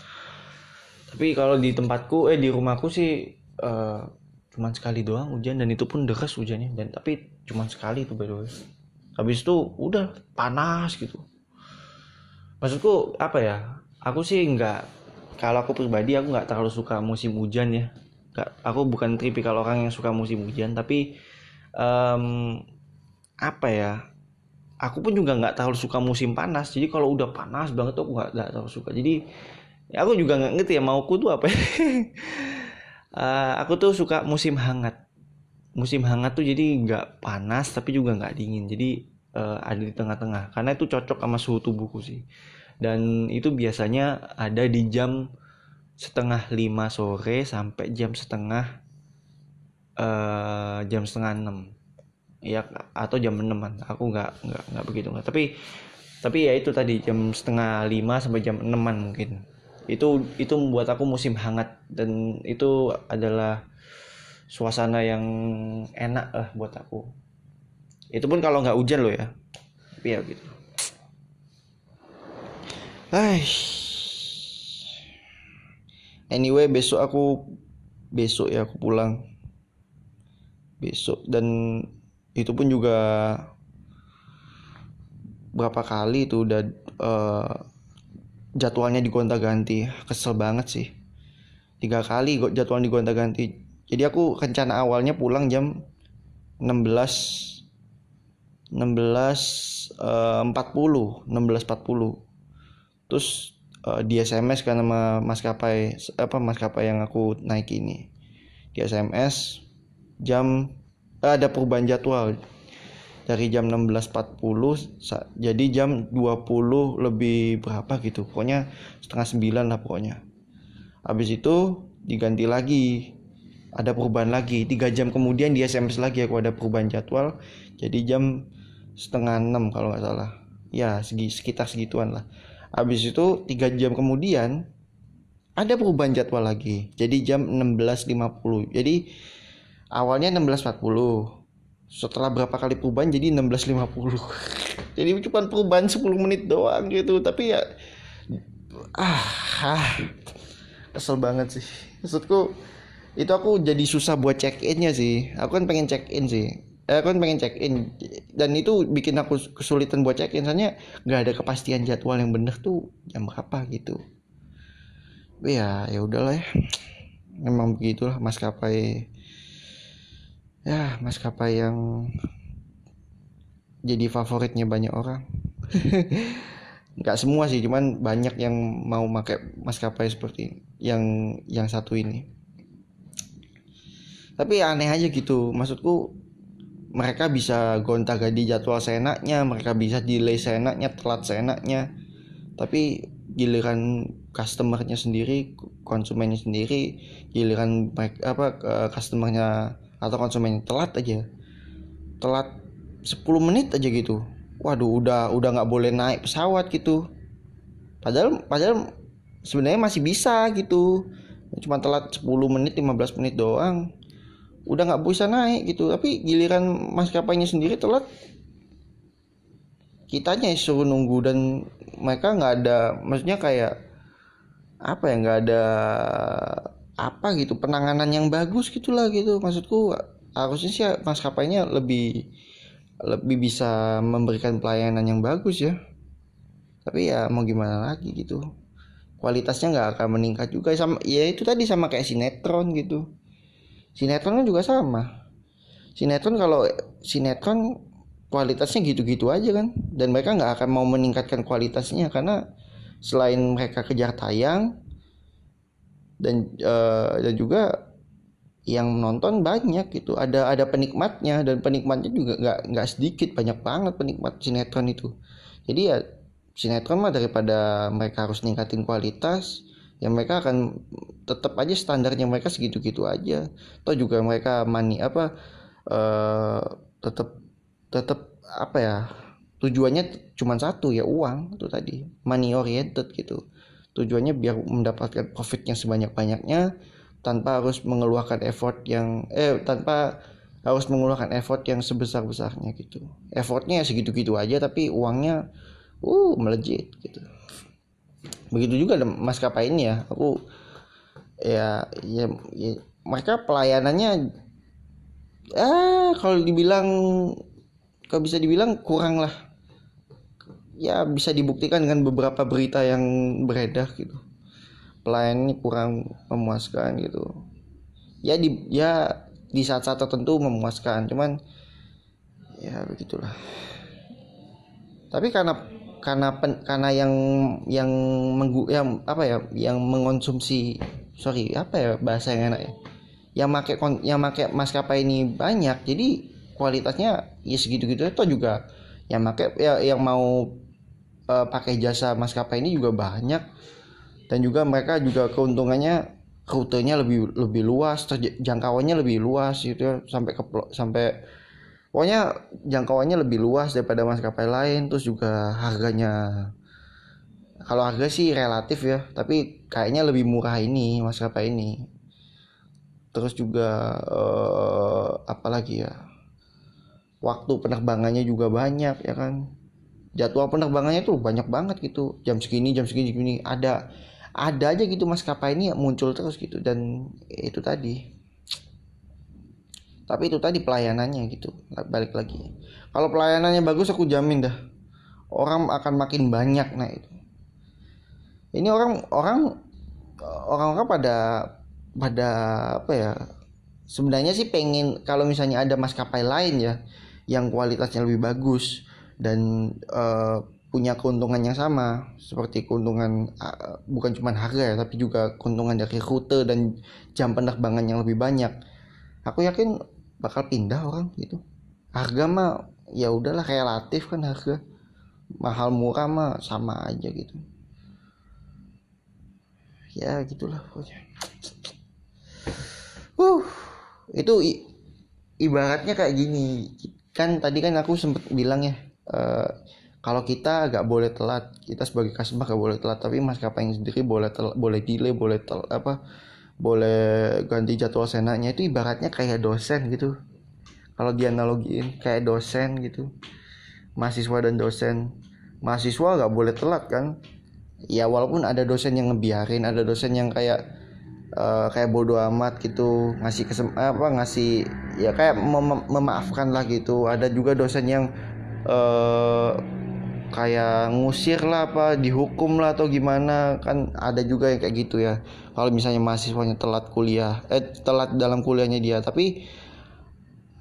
tapi kalau di tempatku eh di rumahku sih uh, cuman sekali doang hujan dan itu pun deras hujannya. Dan tapi cuman sekali tuh by the way. Habis itu udah panas gitu. Maksudku apa ya aku sih nggak kalau aku pribadi aku nggak terlalu suka musim hujan ya. Gak, aku bukan tipikal orang yang suka musim hujan tapi um, apa ya aku pun juga nggak terlalu suka musim panas. Jadi kalau udah panas banget tuh aku nggak terlalu suka. Jadi ya aku juga nggak ngerti ya mauku tuh apa ya. Uh, aku tuh suka musim hangat. Musim hangat tuh jadi nggak panas tapi juga nggak dingin. Jadi uh, ada di tengah-tengah. Karena itu cocok sama suhu tubuhku sih. Dan itu biasanya ada di jam setengah lima sore sampai jam setengah uh, jam setengah enam. Ya atau jam enaman aku nggak nggak nggak begitu nggak tapi tapi ya itu tadi jam setengah lima sampai jam enaman mungkin itu itu membuat aku musim hangat dan itu adalah suasana yang enak lah buat aku. Itu pun kalau nggak hujan loh ya. Tapi ya gitu. Aish. anyway besok aku besok ya aku pulang. Besok dan itu pun juga berapa kali itu udah uh, jadwalnya digonta-ganti. Kesel banget sih. Tiga kali jadwal digonta-ganti. Jadi aku rencana awalnya pulang jam 16 16 uh, 40 16.40 terus uh, di SMS kan sama maskapai apa maskapai yang aku naik ini. Di SMS jam uh, ada perubahan jadwal dari jam 16.40 jadi jam 20 lebih berapa gitu. Pokoknya setengah sembilan lah pokoknya. Habis itu diganti lagi ada perubahan lagi. Tiga jam kemudian di SMS lagi aku ada perubahan jadwal jadi jam setengah enam kalau nggak salah. Ya segi sekitar segituan lah. Habis itu tiga jam kemudian ada perubahan jadwal lagi jadi jam 16.50 jadi awalnya 16.40 setelah berapa kali perubahan jadi 16.50 jadi cuma perubahan 10 menit doang gitu. Tapi ya ah, ah kesel banget sih. Maksudku itu aku jadi susah buat check innya sih. Aku kan pengen check in sih. Eh, aku kan pengen check in dan itu bikin aku kesulitan buat check in soalnya nggak ada kepastian jadwal yang bener tuh jam berapa gitu. Ya ya udahlah ya. Memang begitulah maskapai ya maskapai yang jadi favoritnya banyak orang. Nggak semua sih cuman banyak yang mau pakai maskapai seperti yang yang satu ini. Tapi aneh aja gitu maksudku mereka bisa gonta ganti jadwal seenaknya mereka bisa delay seenaknya telat seenaknya. Tapi giliran customernya sendiri konsumennya sendiri giliran apa customernya atau konsumennya telat aja. Telat 10 menit aja gitu. Waduh udah udah nggak boleh naik pesawat gitu. Padahal padahal sebenarnya masih bisa gitu. Cuma telat 10 menit 15 menit doang. Udah nggak bisa naik gitu. Tapi giliran maskapainya sendiri telat. Kitanya suruh nunggu dan mereka nggak ada maksudnya kayak apa ya nggak ada apa gitu penanganan yang bagus gitulah gitu. Maksudku harusnya sih maskapainya lebih lebih bisa memberikan pelayanan yang bagus ya. Tapi ya mau gimana lagi gitu. Kualitasnya nggak akan meningkat juga. Sama ya itu tadi sama kayak sinetron gitu. Sinetron kan juga sama. Sinetron kalau sinetron kualitasnya gitu-gitu aja kan. Dan mereka nggak akan mau meningkatkan kualitasnya karena selain mereka kejar tayang dan uh, dan juga yang nonton banyak gitu. Ada ada penikmatnya dan penikmatnya juga nggak nggak sedikit banyak banget penikmat sinetron itu. Jadi ya sinetron mah daripada mereka harus ningkatin kualitas ya mereka akan tetap aja standarnya mereka segitu-gitu aja. Atau juga mereka money apa uh, tetap tetap apa ya tujuannya cuma satu ya uang itu tadi. Money oriented gitu tujuannya biar mendapatkan profitnya sebanyak-banyaknya tanpa harus mengeluarkan effort yang eh tanpa harus mengeluarkan effort yang sebesar-besarnya gitu. Effortnya segitu-gitu aja tapi uangnya uh melejit gitu. Begitu juga maskapai ini ya aku ya, ya, ya mereka pelayanannya ah kalau dibilang kalau bisa dibilang kurang lah ya bisa dibuktikan dengan beberapa berita yang beredar gitu. Pelayan ini kurang memuaskan gitu. Ya di ya di saat-saat tertentu memuaskan cuman ya begitulah. Tapi karena karena pen, karena yang yang menggu yang apa ya yang mengonsumsi sorry apa ya bahasa yang enak ya? Yang make yang make maskapai ini banyak jadi kualitasnya ya segitu gitu itu juga. Yang make ya yang mau uh, pakai jasa maskapai ini juga banyak. Dan juga mereka juga keuntungannya rutenya lebih lebih luas jangkauannya lebih luas gitu ya, sampai ke sampai pokoknya jangkauannya lebih luas daripada maskapai lain. Terus juga harganya kalau harga sih relatif ya. Tapi kayaknya lebih murah ini maskapai ini. Terus juga uh, apa lagi ya? Waktu penerbangannya juga banyak ya kan jadwal penerbangannya tuh banyak banget gitu. Jam segini jam segini segini. Ada ada aja gitu maskapai ini muncul terus gitu. Dan itu tadi. Tapi itu tadi pelayanannya gitu. Balik lagi. Kalau pelayanannya bagus aku jamin dah. Orang akan makin banyak nah itu. Ini orang orang orang-orang pada pada apa ya sebenarnya sih pengen kalau misalnya ada maskapai lain ya yang kualitasnya lebih bagus dan uh, punya keuntungan yang sama seperti keuntungan uh, bukan cuma harga ya tapi juga keuntungan dari rute dan jam penerbangan yang lebih banyak. Aku yakin bakal pindah orang gitu. Harga mah ya udahlah relatif kan harga. Mahal murah mah sama aja gitu. Ya gitulah pokoknya. Uh itu ibaratnya kayak gini. Kan tadi kan aku sempet bilang ya uh, kalau kita nggak boleh telat kita sebagai customer nggak boleh telat tapi maskapai sendiri boleh telat, boleh delay boleh tel, apa boleh ganti jadwal senanya itu ibaratnya kayak dosen gitu. Kalau dianalogiin kayak dosen gitu. Mahasiswa dan dosen. Mahasiswa nggak boleh telat kan? Ya walaupun ada dosen yang ngebiarin ada dosen yang kayak uh, kayak bodoh amat gitu ngasih kesem apa ngasih ya kayak mem memaafkan lah gitu. Ada juga dosen yang uh, kayak ngusir lah apa dihukum lah atau gimana. Kan ada juga yang kayak gitu ya. Kalau misalnya mahasiswanya telat kuliah eh telat dalam kuliahnya dia tapi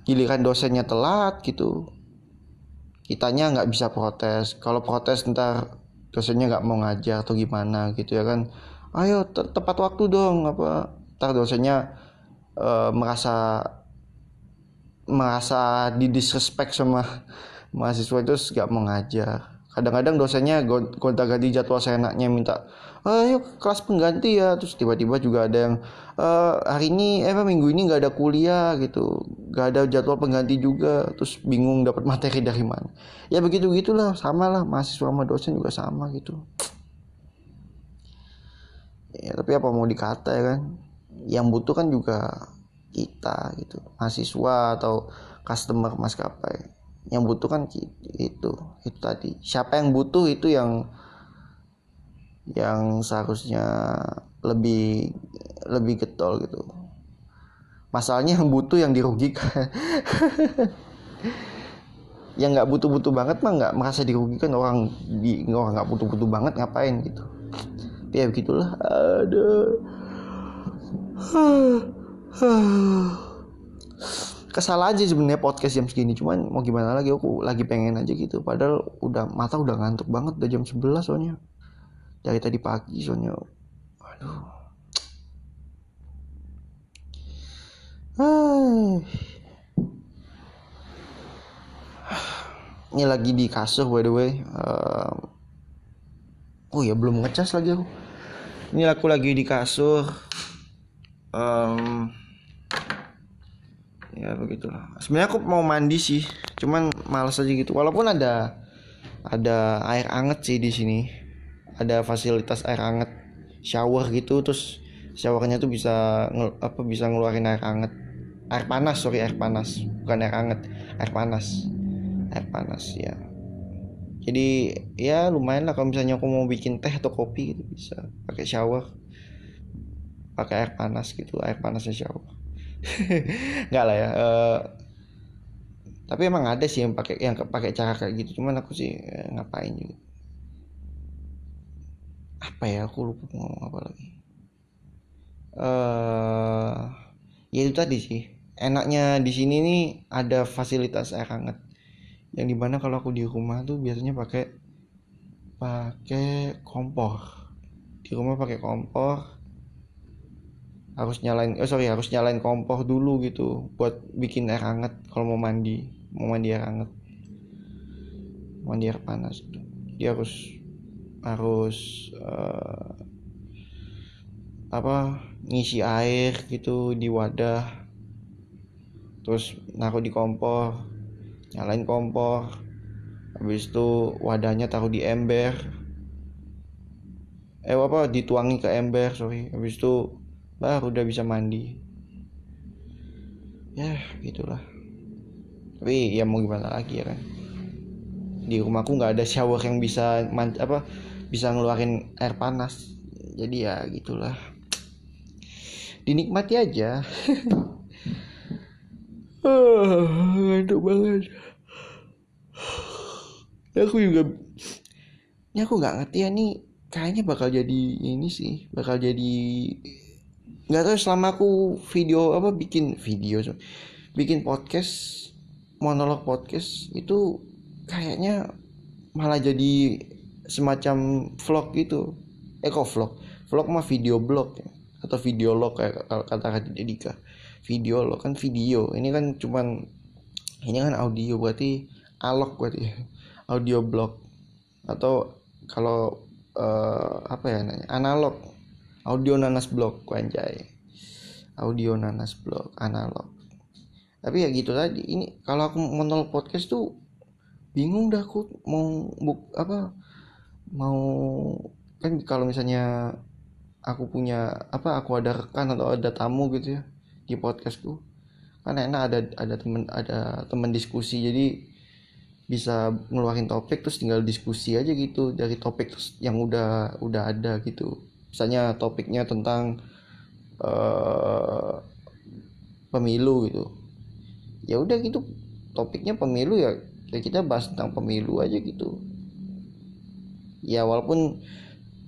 giliran dosennya telat gitu kitanya nggak bisa protes. Kalau protes ntar dosennya nggak mau ngajar atau gimana gitu ya kan. Ayo te tepat waktu dong apa. Ntar dosennya uh, merasa merasa didisrespect sama mahasiswa itu gak mau ngajar. Kadang-kadang dosennya gonta ganti jadwal seenaknya minta ayo kelas pengganti ya. Terus tiba-tiba juga ada yang e, hari ini eh minggu ini nggak ada kuliah gitu. Nggak ada jadwal pengganti juga. Terus bingung dapat materi dari mana. Ya begitu gitulah sama lah mahasiswa sama dosen juga sama gitu. Ya tapi apa mau dikata ya kan? Yang butuh kan juga kita gitu. Mahasiswa atau customer maskapai yang butuh kan itu itu tadi. Siapa yang butuh itu yang yang seharusnya lebih lebih getol gitu. Masalahnya yang butuh yang dirugikan. Yang nggak butuh-butuh banget mah nggak merasa dirugikan. Orang di orang nggak butuh-butuh banget ngapain gitu. Ya begitulah. Ada kesal aja sebenarnya podcast jam segini. Cuman mau gimana lagi aku lagi pengen aja gitu. Padahal udah mata udah ngantuk banget udah jam 11 soalnya. Dari tadi pagi soalnya. Aduh. Ini lagi di kasur by the way. Uh, oh ya belum ngecas lagi aku. Ini aku lagi di kasur. Um, ya begitulah. Sebenarnya aku mau mandi sih cuman males aja gitu. Walaupun ada ada air anget sih di sini. Ada fasilitas air anget shower gitu terus showernya tuh bisa apa bisa ngeluarin air anget. Air panas sorry air panas. Bukan air anget air panas. Air panas ya. Jadi ya lumayan lah kalau misalnya aku mau bikin teh atau kopi gitu bisa. Pakai shower. Pakai air panas gitu air panasnya shower nggak lah ya uh, tapi emang ada sih yang pakai yang pakai cara kayak gitu. Cuman aku sih eh, ngapain juga. Apa ya aku lupa ngomong apa lagi. Uh, ya itu tadi sih. Enaknya di sini nih ada fasilitas air hangat. Yang di mana kalau aku di rumah tuh biasanya pakai pakai kompor. Di rumah pakai kompor harus nyalain oh sorry harus nyalain kompor dulu gitu buat bikin air hangat kalau mau mandi mau mandi air hangat. Mandi air panas gitu. dia harus harus uh, apa ngisi air gitu di wadah terus naruh di kompor nyalain kompor habis itu wadahnya taruh di ember. Eh apa dituangi ke ember sorry. Habis itu baru udah bisa mandi. Ya gitulah. Tapi ya mau gimana lagi ya kan? Di rumahku nggak ada shower yang bisa man, apa bisa ngeluarin air panas. Jadi ya gitulah. Dinikmati aja. Ngantuk banget. Aku juga ini aku nggak ngerti ya nih. Kayaknya bakal jadi ini sih bakal jadi nggak tahu selama aku video apa bikin video bikin podcast monolog podcast itu kayaknya malah jadi semacam vlog gitu. Eh kok vlog? Vlog mah video blog ya atau video log kayak kata kata Dedika. Video lo kan video ini kan cuman ini kan audio berarti alog berarti audio blog. Atau kalau uh, apa ya nanya analog audio nanas blog anjay. Audio nanas blog analog. Tapi ya gitu tadi ini kalau aku mau podcast tuh bingung dah aku mau buk apa mau kan kalau misalnya aku punya apa aku ada rekan atau ada tamu gitu ya di podcastku kan enak ada ada temen ada teman diskusi. Jadi bisa ngeluarin topik terus tinggal diskusi aja gitu dari topik yang udah udah ada gitu misalnya topiknya tentang uh, pemilu gitu. Ya udah gitu topiknya pemilu ya ya kita bahas tentang pemilu aja gitu. Ya walaupun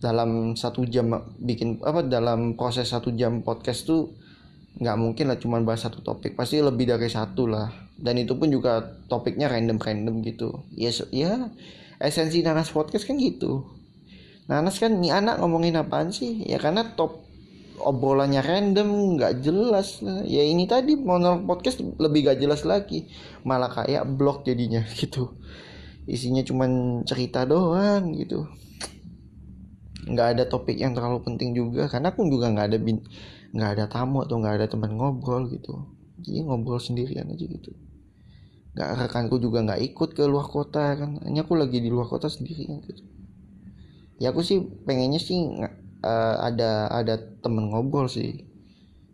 dalam satu jam bikin apa dalam proses satu jam podcast tuh nggak mungkin lah cuma bahas satu topik pasti lebih dari satu lah. Dan itu pun juga topiknya random random gitu. Ya so, ya esensi nanas podcast kan gitu nanas kan ini anak ngomongin apaan sih? Ya karena top obrolannya random nggak jelas. Ya ini tadi monolog podcast lebih gak jelas lagi. Malah kayak blog jadinya gitu. Isinya cuman cerita doang gitu. Nggak ada topik yang terlalu penting juga karena aku juga nggak ada bin nggak ada tamu atau nggak ada teman ngobrol gitu. Jadi ngobrol sendirian aja gitu. Nggak rekanku juga nggak ikut ke luar kota kan. Hanya aku lagi di luar kota sendirian gitu ya aku sih pengennya sih uh, ada ada temen ngobrol sih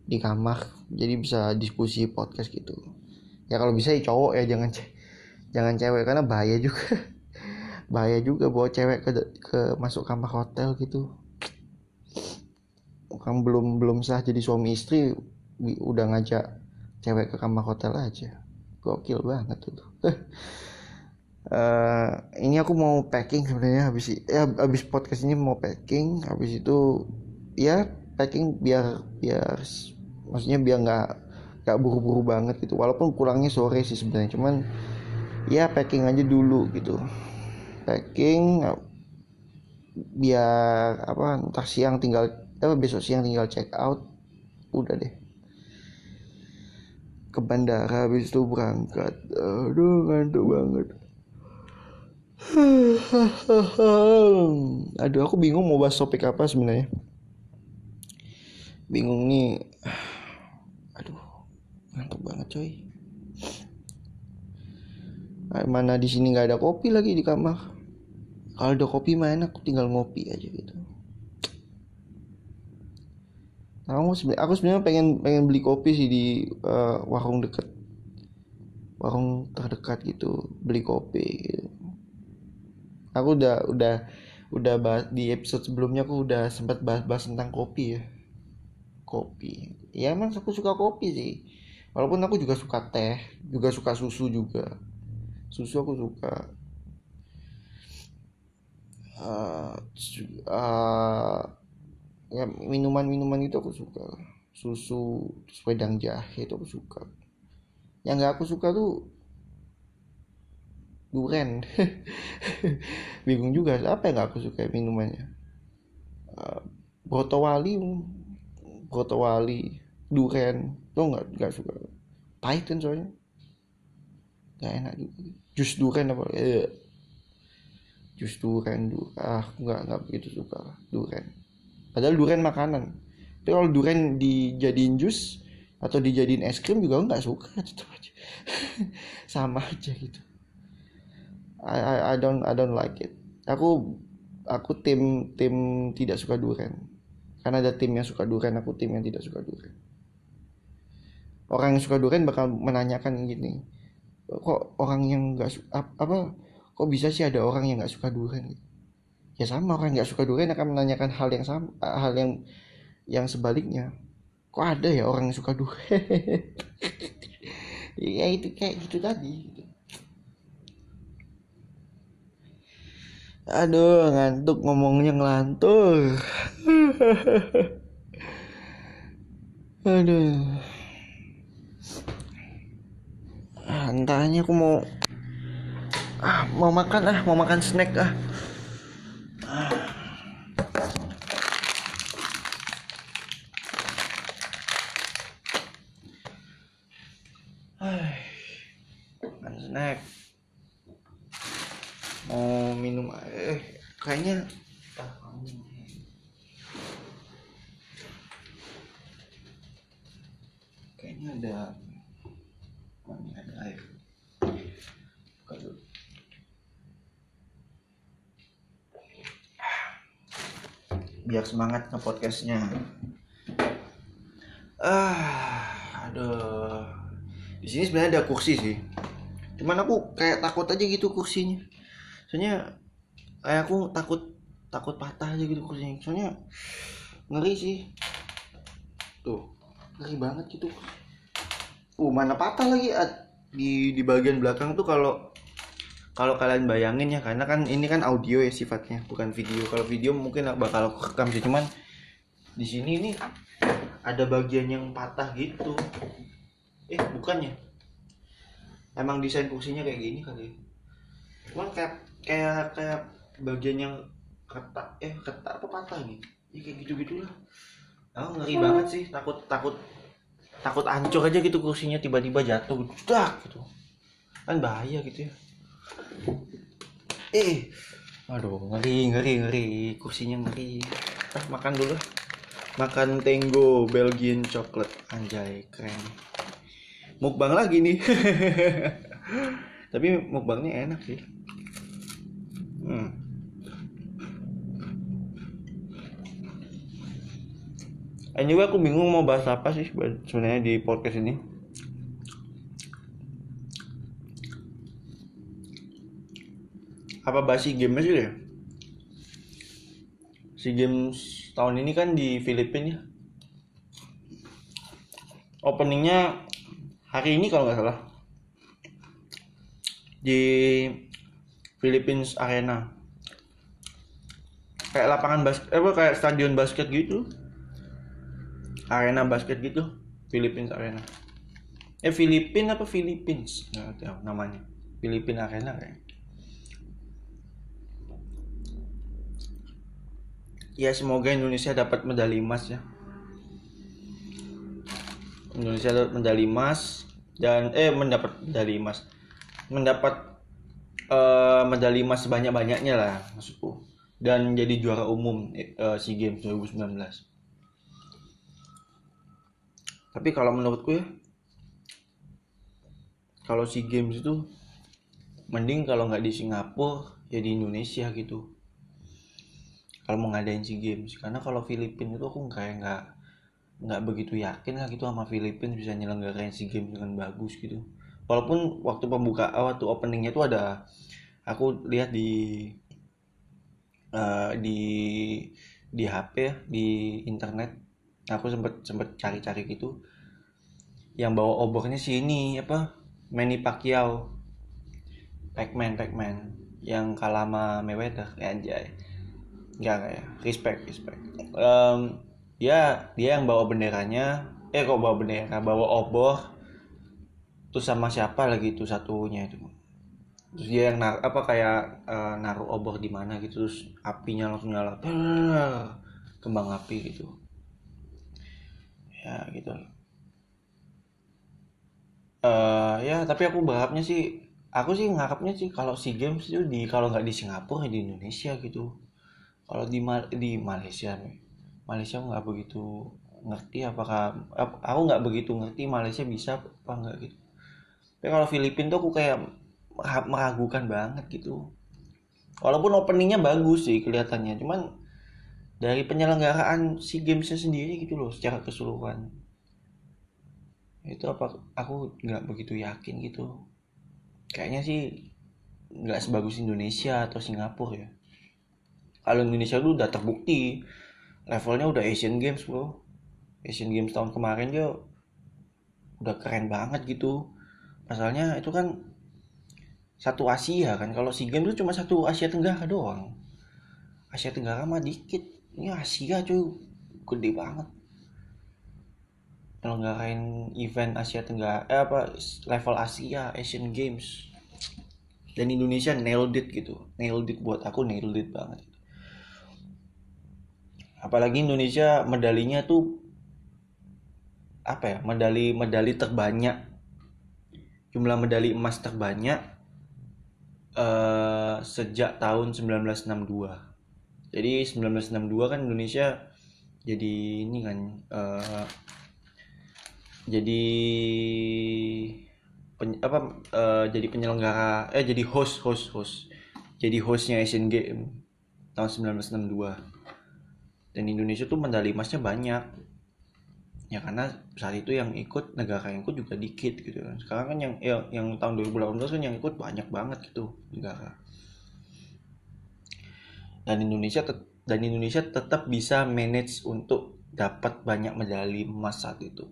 di kamar. Jadi bisa diskusi podcast gitu. Ya kalau bisa ya cowok ya jangan jangan cewek. Karena bahaya juga. Bahaya juga bawa cewek ke ke masuk kamar hotel gitu. Kan belum belum sah jadi suami istri udah ngajak cewek ke kamar hotel aja. Gokil banget tuh uh, ini aku mau packing sebenarnya habis ya habis podcast ini mau packing habis itu ya packing biar biar maksudnya biar nggak nggak buru-buru banget gitu. Walaupun pulangnya sore sih sebenarnya cuman ya packing aja dulu gitu. Packing biar apa ntar siang tinggal apa besok siang tinggal check out udah deh. Ke bandara habis itu berangkat. Aduh ngantuk banget aduh aku bingung mau bahas topik apa sebenarnya. Bingung nih. Aduh ngantuk banget coy. Mana di sini nggak ada kopi lagi di kamar? Kalau ada kopi main aku tinggal ngopi aja gitu. Aku sebenarnya aku sebenarnya pengen pengen beli kopi sih di uh, warung deket. Warung terdekat gitu beli kopi gitu. Aku udah udah udah bahas di episode sebelumnya aku udah sempat bahas-bahas tentang kopi ya. Kopi. Ya emang aku suka kopi sih. Walaupun aku juga suka teh juga suka susu juga. Susu aku suka. Uh, uh, minuman-minuman itu aku suka. Susu wedang jahe itu aku suka. Yang nggak aku suka tuh duren bingung juga apa yang aku suka minumannya? Uh, brotowali brotowali duren tuh nggak? Nggak suka. Pahit kan soalnya. Nggak enak juga. Jus duren apa? Eh, jus duren du ah nggak nggak begitu suka duren padahal duren makanan. Tapi kalau duren dijadiin jus atau dijadiin es krim juga nggak suka aja. Sama aja gitu I, I I don't I don't like it. Aku aku tim tim tidak suka duren karena ada tim yang suka duren aku tim yang tidak suka duren orang yang suka duren bakal menanyakan gini kok orang yang nggak apa kok bisa sih ada orang yang nggak suka duren ya sama orang nggak suka durian akan menanyakan hal yang sama hal yang yang sebaliknya. Kok ada ya orang yang suka durian? Ya itu kayak gitu tadi gitu. Aduh ngantuk ngomongnya ngelantur. Aduh. Ah, entahnya aku mau ah mau makan ah mau makan snack ah makan snack mau minum eh kayaknya kayaknya ada mana ada air Buka biar semangat nge podcastnya ah aduh. Di sini sebenarnya ada kursi sih. Cuman aku kayak takut aja gitu kursinya. Soalnya kayak aku takut takut patah aja gitu kursinya. Soalnya ngeri sih. Tuh ngeri banget gitu. Uh mana patah lagi? Di di bagian belakang tuh kalau kalau kalian bayangin ya karena kan ini kan audio ya sifatnya bukan video. Kalau video mungkin bakal aku rekam sih cuman di sini ini ada bagian yang patah gitu. Eh bukannya emang desain kursinya kayak gini kali ya? Cuman kayak kayak kayak bagian yang ketak eh ketak apa patah nih ya kayak gitu gitulah aku ngeri banget sih takut takut takut hancur aja gitu kursinya tiba-tiba jatuh dak gitu. Kan bahaya gitu ya eh. Aduh ngeri ngeri ngeri. Kursinya ngeri. Ah, makan dulu. Makan Tango Belgian chocolate. Anjay keren. Mukbang lagi nih. Tapi mukbangnya enak sih. Hmm. Anyway aku bingung mau bahas apa sih sebenarnya di podcast ini. Apa bahas si game aja ya? Si games tahun ini kan di Filipina ya. Openingnya hari ini kalau nggak salah. Di Philippines Arena. Kayak lapangan basket apa kayak stadion basket gitu. Arena basket gitu Philippines Arena. Eh Filipin apa Philippines? Nggak tahu namanya. Filipin Arena kayak ya semoga Indonesia dapat medali emas ya. Indonesia dapat medali emas dan eh mendapat medali emas. Mendapat uh, medali emas sebanyak banyaknya lah maksudku. Dan jadi juara umum uh, SEA Games 2019 tapi kalau menurutku ya kalau SEA Games itu mending kalau nggak di Singapura ya di Indonesia gitu kalau mau ngadain SEA Games. Karena kalau Filipina itu aku kayak nggak nggak begitu yakin lah gitu sama Filipina bisa nyelenggarain SEA Games dengan bagus gitu. Walaupun waktu pembuka waktu openingnya itu ada aku lihat di uh, di di HP ya di internet. Aku sempet sempet cari-cari gitu. Yang bawa obornya si ini apa Manny Pacquiao. Pacman Pacman. Yang kalah sama Mayweather. Anjay Enggak, enggak ya. Respect, respect. Um, dia dia yang bawa benderanya. Eh kok bawa bendera, bawa obor. Terus sama siapa lagi itu satunya itu. Terus dia yang nar apa kayak uh, naruh obor di mana gitu terus apinya langsung nyala. Kembang api gitu. Ya gitu. Uh, ya tapi aku berharapnya sih aku sih ngarepnya sih kalau si games itu di kalau nggak di Singapura di Indonesia gitu kalau di Mal di Malaysia Malaysia nggak begitu ngerti apakah aku nggak begitu ngerti Malaysia bisa apa nggak gitu. Tapi kalau Filipina tuh aku kayak meragukan banget gitu. Walaupun openingnya bagus sih kelihatannya cuman dari penyelenggaraan si gamesnya sendiri gitu loh secara keseluruhan. Itu apa aku nggak begitu yakin gitu. Kayaknya sih nggak sebagus Indonesia atau Singapura ya kalau Indonesia tuh udah terbukti levelnya udah Asian Games bro. Asian Games tahun kemarin dia udah keren banget gitu. Masalahnya itu kan satu Asia kan. Kalau SEA Games itu cuma satu Asia Tenggara doang. Asia Tenggara mah dikit. Ini Asia cuy. Gede banget. Nyelenggarain event Asia Tenggara eh apa level Asia Asian Games. Dan Indonesia nailed it gitu. Nailed it buat aku nailed it banget apalagi Indonesia medalinya tuh apa ya medali medali terbanyak. Jumlah medali emas terbanyak uh, sejak tahun 1962 jadi 1962 kan Indonesia jadi ini kan uh, jadi pen, apa uh, jadi penyelenggara eh jadi host host host. Jadi hostnya Asian Games tahun 1962 dan Indonesia tuh medali emasnya banyak. Ya karena saat itu yang ikut negara yang ikut juga dikit gitu kan. Sekarang kan yang yang, yang tahun 2018 kan yang ikut banyak banget gitu negara. Dan Indonesia dan Indonesia tetap bisa manage untuk dapat banyak medali emas saat itu.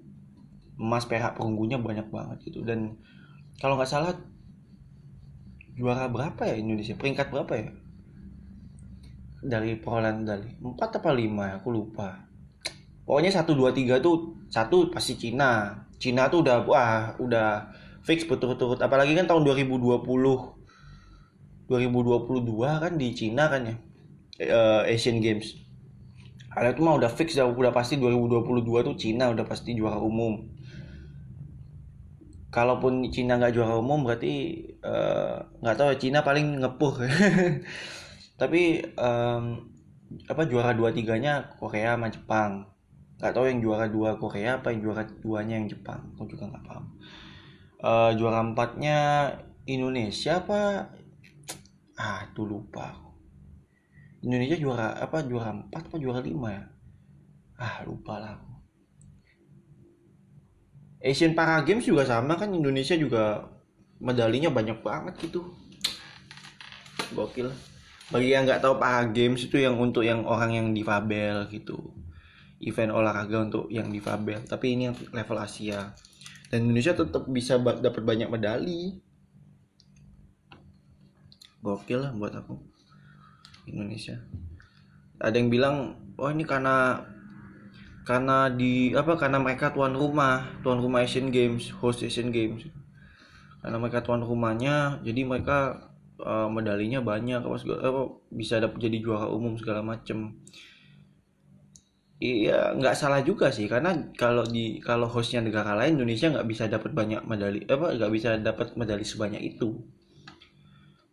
Emas perak perunggunya banyak banget gitu. Dan kalau nggak salah juara berapa ya Indonesia? Peringkat berapa ya dari perolehan medali empat apa lima ya aku lupa. Pokoknya satu dua tiga tuh satu pasti Cina. Cina tuh udah wah udah fix betul-betul apalagi kan tahun 2020 2022 kan di Cina kan ya uh, Asian Games. Hal itu mah udah fix udah, udah pasti 2022 tuh Cina udah pasti juara umum. Kalaupun Cina nggak juara umum berarti eh, nggak uh, tahu ya Cina paling ngepuh tapi um, apa juara dua tiganya Korea sama Jepang. Nggak tahu yang juara dua Korea apa yang juara duanya yang Jepang. Aku juga nggak paham. Uh, juara empatnya Indonesia apa? Ah tuh lupa Indonesia juara apa juara empat apa juara lima ya? Ah lupa lah Asian Para Games juga sama kan Indonesia juga medalinya banyak banget gitu. Gokil bagi yang nggak tahu para games itu yang untuk yang orang yang difabel gitu. Event olahraga untuk yang difabel. Tapi ini yang level Asia. Dan Indonesia tetap bisa dapat banyak medali. Gokil lah buat aku. Indonesia. Ada yang bilang oh ini karena karena di apa karena mereka tuan rumah. Tuan rumah Asian Games host Asian Games. Karena mereka tuan rumahnya jadi mereka uh, medalinya banyak apa segala apa bisa dapat jadi juara umum segala macem. Iya nggak salah juga sih karena kalau di kalau hostnya negara lain Indonesia nggak bisa dapat banyak medali apa nggak bisa dapat medali sebanyak itu.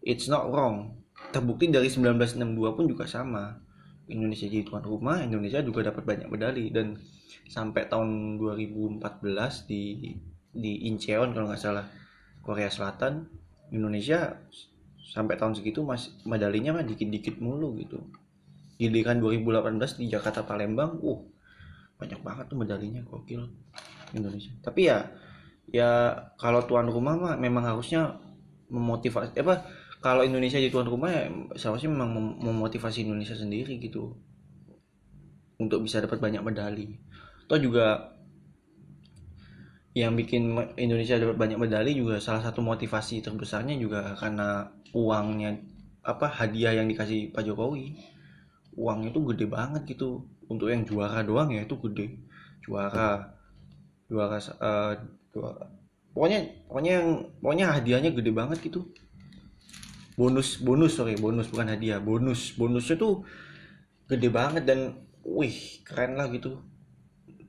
It's not wrong. Terbukti dari 1962 pun juga sama. Indonesia jadi tuan rumah Indonesia juga dapat banyak medali. Dan sampai tahun 2014 di di Incheon kalau nggak salah Korea Selatan Indonesia sampai tahun segitu mas medalinya mah dikit-dikit mulu gitu. Giliran 2018 di Jakarta Palembang uh banyak banget tuh medalinya gokil Indonesia. Tapi ya ya kalau tuan rumah mah memang harusnya memotivasi apa kalau Indonesia jadi tuan rumah ya seharusnya memang memotivasi Indonesia sendiri gitu. Untuk bisa dapat banyak medali. Atau juga yang bikin Indonesia dapat banyak medali juga salah satu motivasi terbesarnya juga karena uangnya apa hadiah yang dikasih Pak Jokowi uangnya tuh gede banget gitu. Untuk yang juara doang ya itu gede. Juara juara uh, juara pokoknya pokoknya yang pokoknya hadiahnya gede banget gitu. Bonus bonus sorry bonus bukan hadiah bonus. Bonusnya tuh gede banget dan wih keren lah gitu.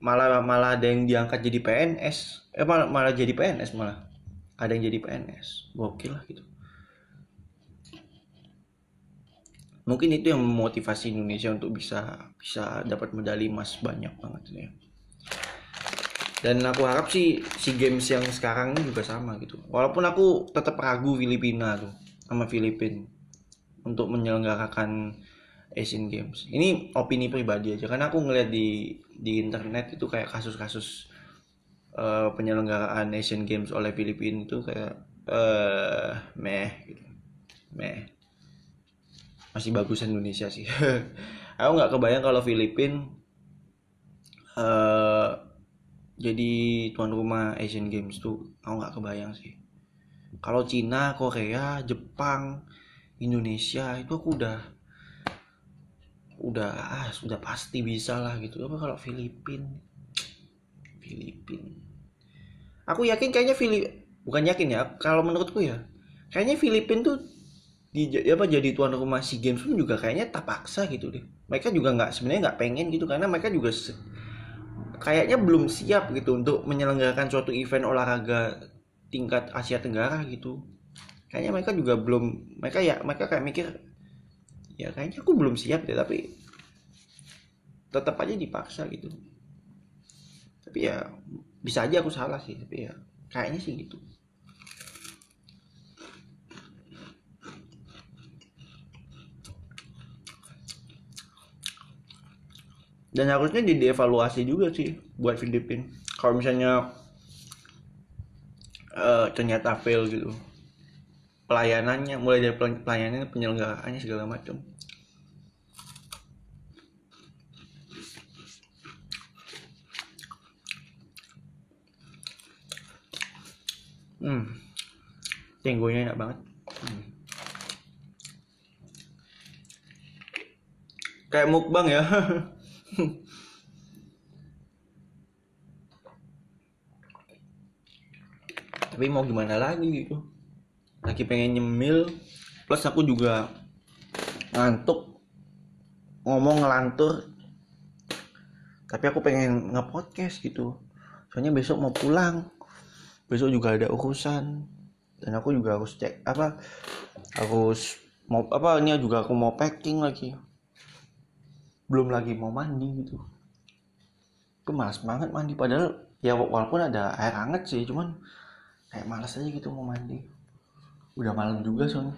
Malah malah ada yang diangkat jadi PNS eh malah, malah jadi PNS malah. Ada yang jadi PNS gokil lah gitu mungkin itu yang memotivasi Indonesia untuk bisa bisa dapat medali emas banyak banget ya. Dan aku harap sih si games yang sekarang ini juga sama gitu. Walaupun aku tetap ragu Filipina tuh sama Filipina untuk menyelenggarakan Asian Games. Ini opini pribadi aja karena aku ngeliat di di internet itu kayak kasus-kasus uh, penyelenggaraan Asian Games oleh Filipina itu kayak uh, meh gitu. Meh masih bagus Indonesia sih. Aku nggak kebayang kalau Filipina uh, jadi tuan rumah Asian Games tuh aku nggak kebayang sih. Kalau Cina Korea Jepang Indonesia itu aku udah udah ah sudah pasti bisa lah gitu. Apa kalau Filipin Filipin. Aku yakin kayaknya Filip bukan yakin ya kalau menurutku ya kayaknya Filipin tuh di apa jadi tuan rumah SEA Games pun juga kayaknya tak paksa gitu deh. Mereka juga nggak sebenarnya nggak pengen gitu karena mereka juga kayaknya belum siap gitu untuk menyelenggarakan suatu event olahraga tingkat Asia Tenggara gitu. Kayaknya mereka juga belum mereka ya mereka kayak mikir ya kayaknya aku belum siap deh tapi tetap aja dipaksa gitu. Tapi ya bisa aja aku salah sih tapi ya kayaknya sih gitu dan harusnya di dievaluasi juga sih buat Filipin kalau misalnya uh, ternyata fail gitu. Pelayanannya mulai dari pelayanannya penyelenggaraannya segala macam. Hmm. Tenggonya enak banget. Hmm. kayak mukbang ya tapi mau gimana lagi gitu? Lagi pengen nyemil plus aku juga ngantuk ngomong ngelantur. Tapi aku pengen nge-podcast gitu. Soalnya besok mau pulang besok juga ada urusan. Dan aku juga harus cek apa harus mau apa ini juga aku mau packing lagi belum lagi mau mandi gitu itu malas banget mandi padahal ya walaupun ada air hangat sih cuman kayak malas aja gitu mau mandi udah malam juga soalnya.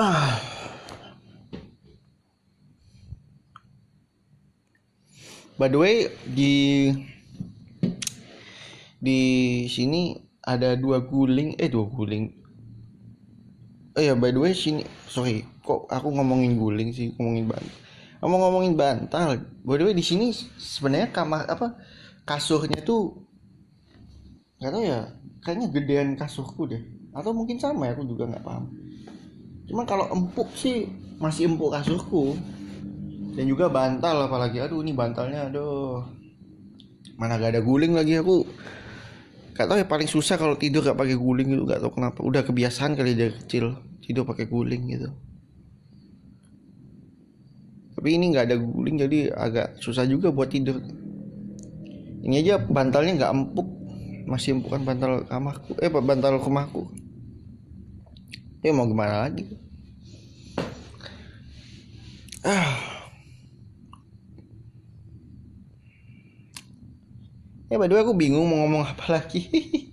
Ah. By the way, di di sini ada dua guling eh dua guling. Oh ya by the way sini sorry kok aku ngomongin guling sih ngomongin bantal ngomong ngomongin bantal. By the way di sini sebenarnya kamar apa kasurnya tuh nggak tahu ya kayaknya gedean kasurku deh. Atau mungkin sama ya aku juga nggak paham. Cuman kalau empuk sih masih empuk kasurku. Dan juga bantal apalagi aduh ini bantalnya aduh. Mana gak ada guling lagi aku Gak tau ya paling susah kalau tidur gak pakai guling gitu gak tau kenapa. Udah kebiasaan kali dari kecil tidur pakai guling gitu. Tapi ini nggak ada guling jadi agak susah juga buat tidur. Ini aja bantalnya nggak empuk. Masih empukan bantal kamarku eh bantal rumahku. Ya mau gimana lagi? Ah ya by the way aku bingung mau ngomong apa lagi.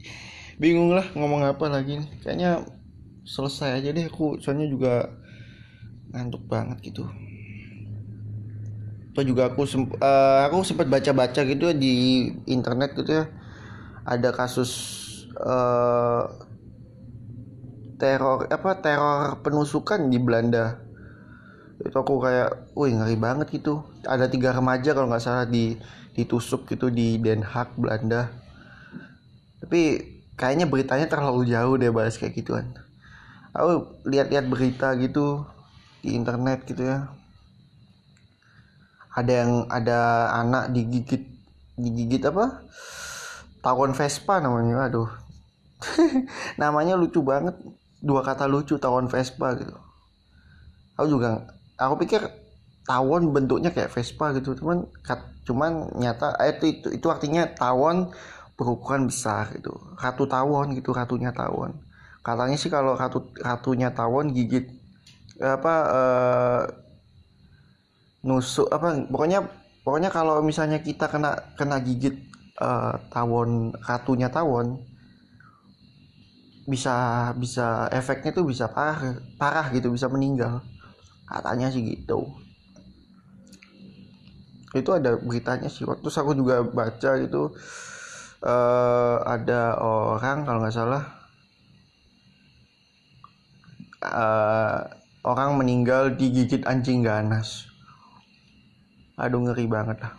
Bingung lah ngomong apa lagi nih. Kayaknya selesai aja deh aku. Soalnya juga ngantuk banget gitu. Atau juga aku semp uh, aku sempat baca-baca gitu ya di internet gitu ya. Ada kasus uh, teror apa teror penusukan di Belanda. Itu aku kayak, wih ngeri banget gitu. Ada tiga remaja kalau nggak salah di ditusuk gitu di Den Haag Belanda. Tapi kayaknya beritanya terlalu jauh deh bahas kayak gituan. Aku lihat-lihat berita gitu di internet gitu ya. Ada yang ada anak digigit digigit apa? Tawon Vespa namanya aduh. Namanya lucu banget. Dua kata lucu tawon Vespa gitu. Aku juga aku pikir tawon bentuknya kayak Vespa gitu. Cuman cuman nyata eh, itu, itu itu artinya tawon berukuran besar gitu. Ratu tawon gitu ratunya tawon. Katanya sih kalau ratu ratunya tawon gigit apa eh, nusuk apa pokoknya pokoknya kalau misalnya kita kena kena gigit uh, tawon ratunya tawon bisa bisa efeknya tuh bisa parah parah gitu bisa meninggal. Katanya sih gitu itu ada beritanya sih. Waktu aku juga baca gitu uh, ada orang kalau nggak salah uh, orang meninggal digigit anjing ganas. Aduh ngeri banget lah.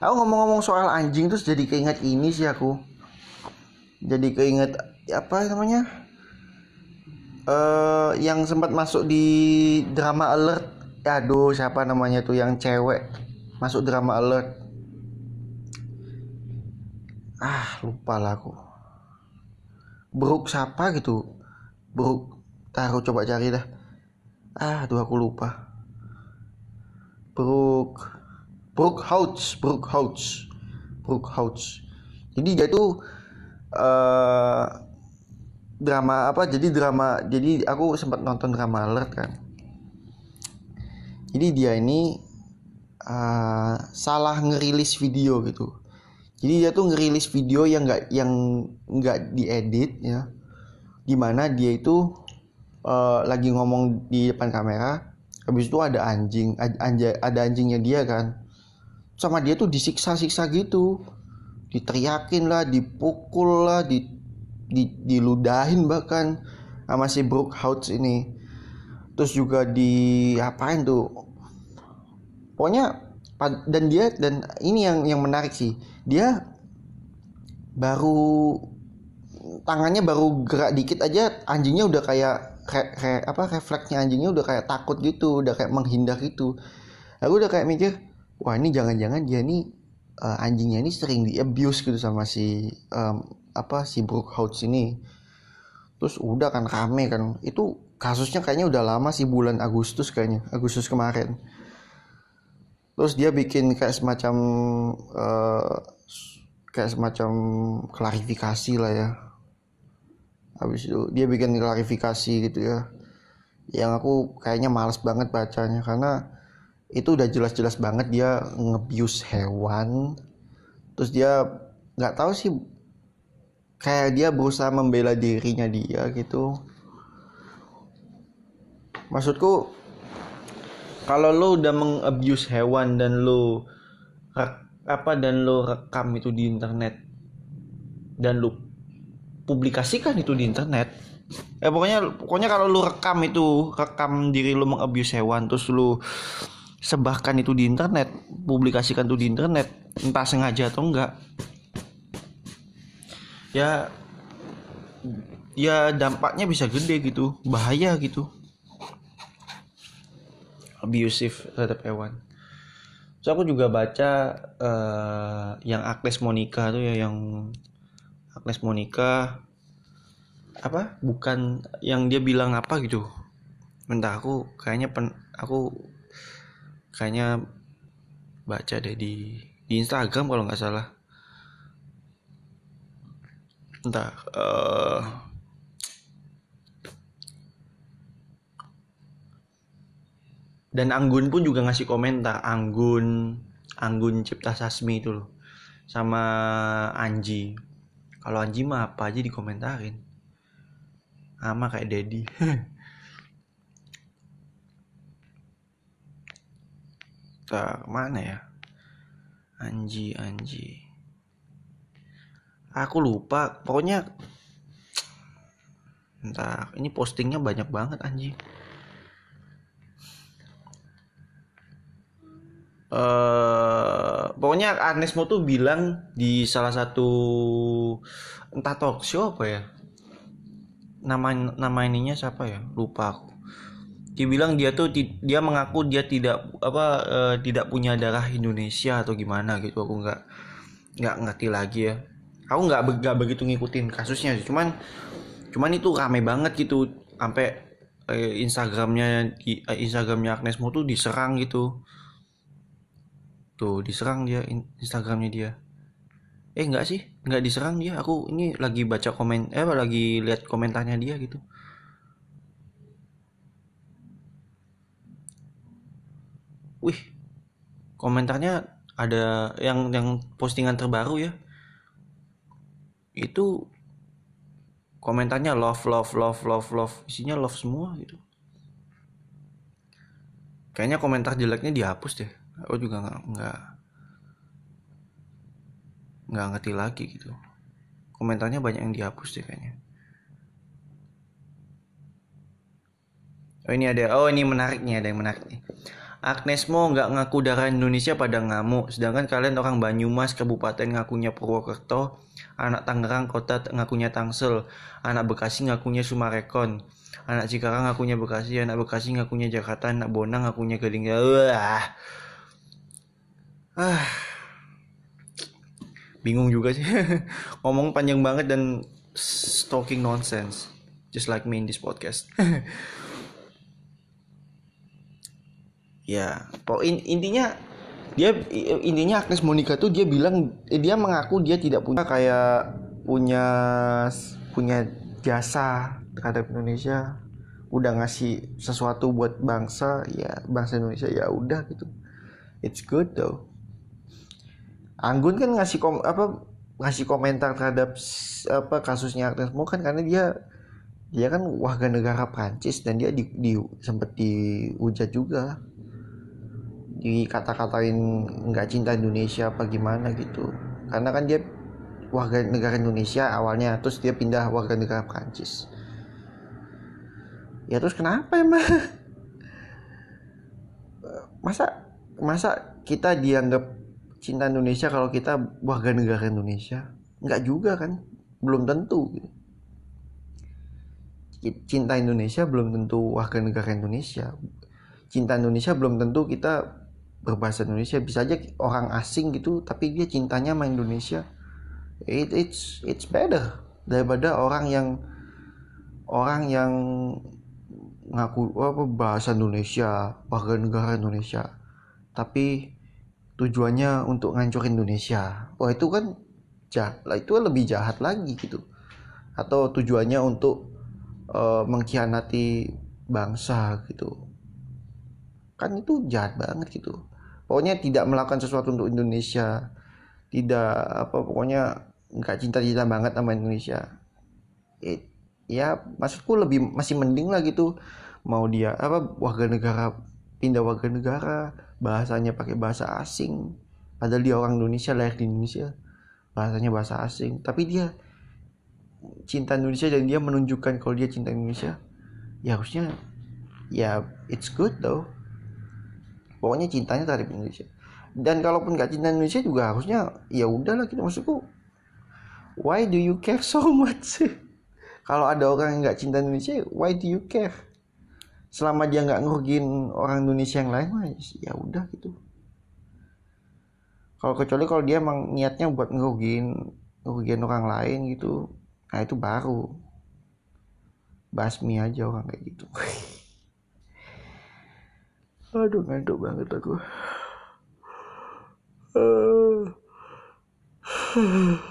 Aku ngomong-ngomong soal anjing terus jadi keinget ini sih aku. Jadi keinget apa namanya uh, yang sempat masuk di drama alert aduh siapa namanya tuh yang cewek? Masuk drama alert. Ah lupa lah aku. Brook siapa gitu? Brook taruh coba cari dah. Ah tuh aku lupa. Brook Brook House Brook House Brook House jadi dia tuh uh, drama apa? Jadi drama jadi aku sempat nonton drama alert kan jadi dia ini uh, salah ngerilis video gitu. Jadi dia tuh ngerilis video yang nggak yang nggak diedit ya. Di mana dia itu uh, lagi ngomong di depan kamera habis itu ada anjing anja, ada anjingnya dia kan. Sama dia tuh disiksa-siksa gitu. Diteriakin lah dipukul lah di, di diludahin bahkan sama si Brookhouse ini terus juga di apain tuh? Pokoknya dan dia dan ini yang yang menarik sih. Dia baru tangannya baru gerak dikit aja anjingnya udah kayak re, re, apa refleksnya anjingnya udah kayak takut gitu udah kayak menghindar gitu. Aku udah kayak mikir wah ini jangan-jangan dia nih uh, anjingnya ini sering di abuse gitu sama si um, apa si Brookhouse ini. Terus udah kan rame kan itu kasusnya kayaknya udah lama sih bulan Agustus kayaknya Agustus kemarin. Terus dia bikin kayak semacam uh, kayak semacam klarifikasi lah ya. Habis itu dia bikin klarifikasi gitu ya. Yang aku kayaknya males banget bacanya karena itu udah jelas-jelas banget dia ngebius hewan. Terus dia nggak tahu sih kayak dia berusaha membela dirinya dia gitu maksudku kalau lo udah mengabuse hewan dan lo apa dan lo rekam itu di internet dan lo publikasikan itu di internet eh pokoknya pokoknya kalau lu rekam itu rekam diri lu mengabuse hewan terus lu sebahkan itu di internet publikasikan itu di internet entah sengaja atau enggak ya ya dampaknya bisa gede gitu bahaya gitu abusive terhadap hewan. So aku juga baca uh, yang Agnes Monica tuh ya yang Agnes Monica apa? Bukan yang dia bilang apa gitu. Entah aku kayaknya pen, aku kayaknya baca deh di di Instagram kalau nggak salah. Entah uh, dan Anggun pun juga ngasih komentar Anggun Anggun Cipta Sasmi itu loh sama Anji. Kalau Anji mah apa aja dikomentarin. Sama kayak Dedi tak mana ya? Anji Anji. Aku lupa pokoknya entah ini postingnya banyak banget Anji uh, pokoknya Agnes Mo tuh bilang di salah satu entah talk show apa ya? Nama nama ininya siapa ya? Lupa aku. Dia bilang dia tuh dia mengaku dia tidak apa uh, tidak punya darah Indonesia atau gimana gitu. Aku nggak nggak ngerti lagi ya. Aku nggak nggak begitu ngikutin kasusnya sih. Cuman cuman itu rame banget gitu. Sampai eh, Instagramnya Instagramnya Agnes Mo tuh diserang gitu tuh diserang dia Instagramnya dia. Eh enggak sih? Enggak diserang dia. Aku ini lagi baca komen eh lagi lihat komentarnya dia gitu. Wih komentarnya ada yang yang postingan terbaru ya. Itu komentarnya love love love love love. Isinya love semua gitu. Kayaknya komentar jeleknya dihapus deh aku juga nggak nggak nggak ngerti lagi gitu. Komentarnya banyak yang dihapus deh kayaknya. Oh ini ada oh ini menarik nih ada yang menarik nih. Agnes Mo nggak ngaku darah Indonesia pada ngamuk, sedangkan kalian orang Banyumas, Kabupaten ngakunya Purwokerto, anak Tangerang kota ngakunya Tangsel, anak Bekasi ngakunya Sumarekon, anak Cikarang ngakunya Bekasi, anak Bekasi ngakunya Jakarta, anak Bonang ngakunya Gading. Wah, ah. Bingung juga sih. Ngomong panjang banget dan talking nonsense just like me in this podcast. Ya pokok intinya dia intinya Agnes Monica tuh dia bilang eh, dia mengaku dia tidak punya kayak punya punya jasa terhadap Indonesia. Udah ngasih sesuatu buat bangsa ya bangsa Indonesia ya udah gitu. It's good though Anggun kan ngasih kom apa ngasih komentar terhadap apa kasusnya Agnes Mo kan karena dia dia kan warga negara Prancis dan dia di, di sempat dihujat juga. Dikata-katain nggak cinta Indonesia apa gimana gitu. Karena kan dia warga negara Indonesia awalnya terus dia pindah warga negara Prancis. Ya terus kenapa emang? Masa masa kita dianggap cinta Indonesia kalau kita warga negara Indonesia? Nggak juga kan? Belum tentu cinta Indonesia belum tentu warga negara Indonesia. Cinta Indonesia belum tentu kita berbahasa Indonesia. Bisa aja orang asing gitu tapi dia cintanya sama Indonesia. It, it's it's better daripada orang yang orang yang ngaku apa bahasa Indonesia warga negara Indonesia. Tapi tujuannya untuk ngancurin Indonesia. Wah itu kan jahat lah itu lebih jahat lagi gitu. Atau tujuannya untuk uh, mengkhianati bangsa gitu. Kan itu jahat banget gitu. Pokoknya tidak melakukan sesuatu untuk Indonesia. Tidak apa pokoknya nggak cinta cinta banget sama Indonesia. It, ya maksudku lebih masih mending lah gitu. Mau dia apa warga negara pindah warga negara bahasanya pakai bahasa asing. Padahal dia orang Indonesia lahir di Indonesia. Bahasanya bahasa asing. Tapi dia cinta Indonesia dan dia menunjukkan kalau dia cinta Indonesia. Ya harusnya ya it's good though. Pokoknya cintanya terhadap Indonesia. Dan kalaupun gak cinta Indonesia juga harusnya ya udahlah kita maksudku why do you care so much? Kalau ada orang yang nggak cinta Indonesia why do you care selama dia nggak ngerugiin orang Indonesia yang lain mah ya udah gitu. Kalau kecuali kalau dia emang niatnya buat ngerugiin ngerugiin orang lain gitu nah itu baru. Basmi aja orang kayak gitu. Aduh ngantuk banget aku.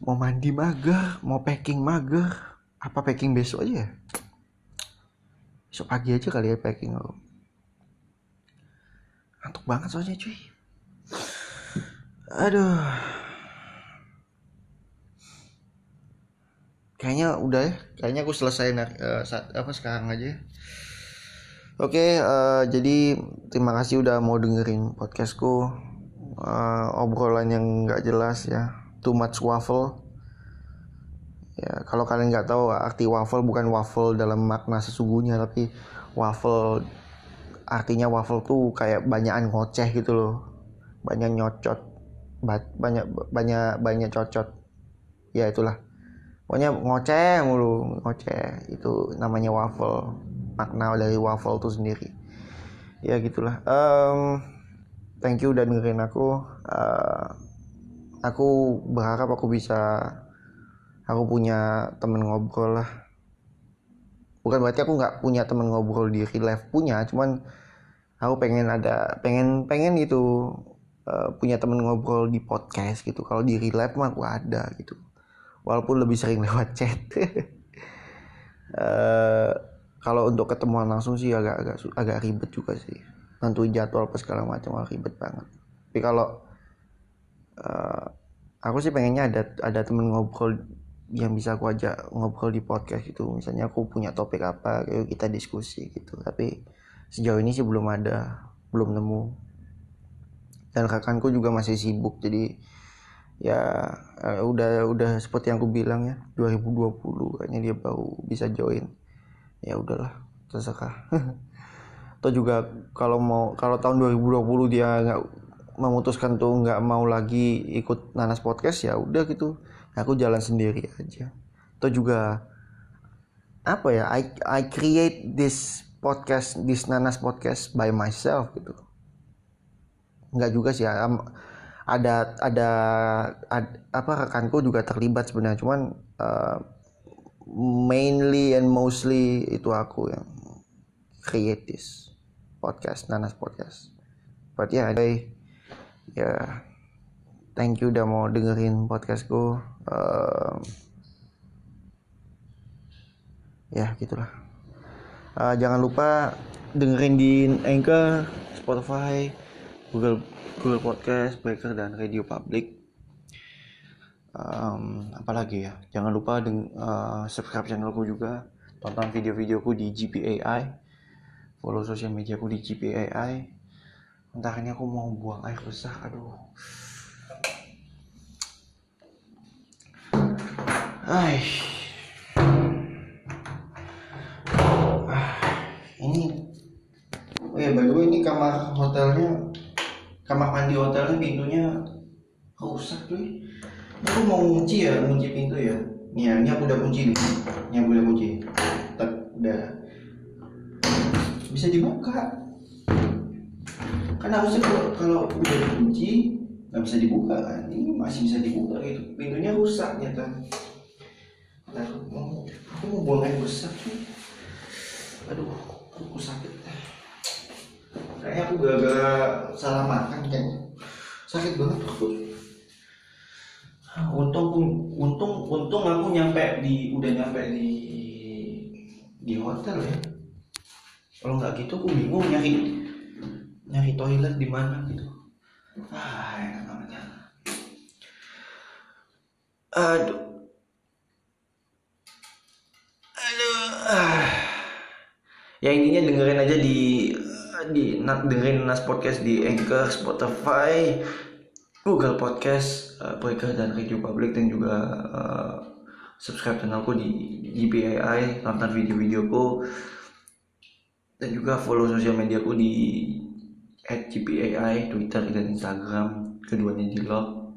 Mau mandi mager mau packing mager. Apa packing besok aja ya besok pagi aja kali ya packing lo ngantuk banget soalnya cuy. Aduh. Kayaknya udah ya. Kayaknya aku selesai uh, saat apa sekarang aja oke uh, jadi terima kasih udah mau dengerin podcastku. Uh, obrolan yang nggak jelas ya. Too much waffle ya kalau kalian nggak tahu arti waffle bukan waffle dalam makna sesungguhnya tapi waffle artinya waffle tuh kayak banyakan ngoceh gitu loh. Banyak nyocot banyak banyak banyak cocot. Ya itulah. Pokoknya ngoceh mulu ngoceh. Itu namanya waffle makna dari waffle itu sendiri. Ya gitulah. Um, thank you udah dengerin aku. Uh, aku berharap aku bisa aku punya temen ngobrol lah. Bukan berarti aku nggak punya temen ngobrol di real life punya cuman aku pengen ada pengen pengen gitu uh, punya temen ngobrol di podcast gitu. Kalau di real life mah aku ada gitu. Walaupun lebih sering lewat chat. Uh, kalau untuk ketemuan langsung sih agak agak agak ribet juga sih. Nentuin jadwal apa segala macam ribet banget. Tapi kalau uh, aku sih pengennya ada ada temen ngobrol yang bisa aku ajak ngobrol di podcast gitu. Misalnya aku punya topik apa kayak kita diskusi gitu. Tapi sejauh ini sih belum ada belum nemu. Dan rekanku juga masih sibuk jadi ya uh, udah udah seperti yang aku bilang ya 2020 kayaknya dia baru bisa join. Ya udahlah terserah. Atau juga kalau mau kalau tahun 2020 dia nggak memutuskan tuh nggak mau lagi ikut nanas podcast ya udah gitu aku jalan sendiri aja. Atau juga apa ya I I create this podcast this nanas podcast by myself gitu. Nggak juga sih ada ada ad, apa rekanku juga terlibat sebenarnya. Cuman uh, mainly and mostly itu aku yang create this podcast Nanas podcast. But yeah, ya thank you udah mau dengerin podcastku uh, ya gitulah uh, jangan lupa dengerin di Anchor Spotify Google Google Podcast, Breaker dan Radio Public. Um, apalagi ya, jangan lupa deng uh, subscribe channelku juga, tonton video-videoku di GPAI, follow sosial mediaku di GPAI. Entah ini aku mau buang air besar, aduh. Ay. Ah, ini oh ya way ini kamar hotelnya kamar mandi hotelnya pintunya rusak tuh aku mau kunci ya kunci pintu ya. Nih ya ini aku udah kunci nih. Ini aku udah kunci. Tak udah. Bisa dibuka. Kan harusnya kalau, kalau udah dikunci nggak bisa dibuka kan? Ini masih bisa dibuka gitu. Pintunya rusak ternyata nah, mau aku mau buang air besar tuh aduh aku sakit kayaknya aku gara-gara salah makan kayaknya sakit banget aku untung untung untung aku nyampe di udah nyampe di di hotel ya. Kalau nggak gitu aku bingung nyari nyari toilet di mana gitu. Ah enak banget aduh aduh ah. Ya intinya dengerin aja di di dengerin Nas Podcast di Anchor, Spotify, Google Podcast, uh, Breaker dan Radio Public dan juga uh, subscribe channelku di GPAI, tonton video-videoku dan juga follow sosial mediaku di @gpai, Twitter dan Instagram, keduanya di lock.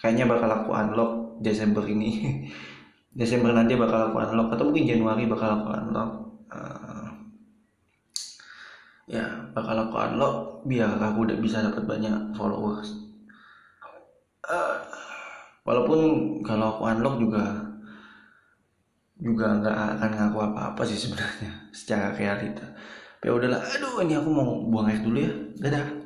Kayaknya bakal aku unlock Desember ini. Desember nanti bakal aku unlock atau mungkin Januari bakal aku unlock. Uh, ya bakal aku unlock biar aku udah bisa dapat banyak followers. Uh, walaupun kalau aku unlock juga juga nggak akan ngaku apa-apa sih sebenarnya secara realita. Ya udahlah aduh ini aku mau buang air dulu ya. Dadah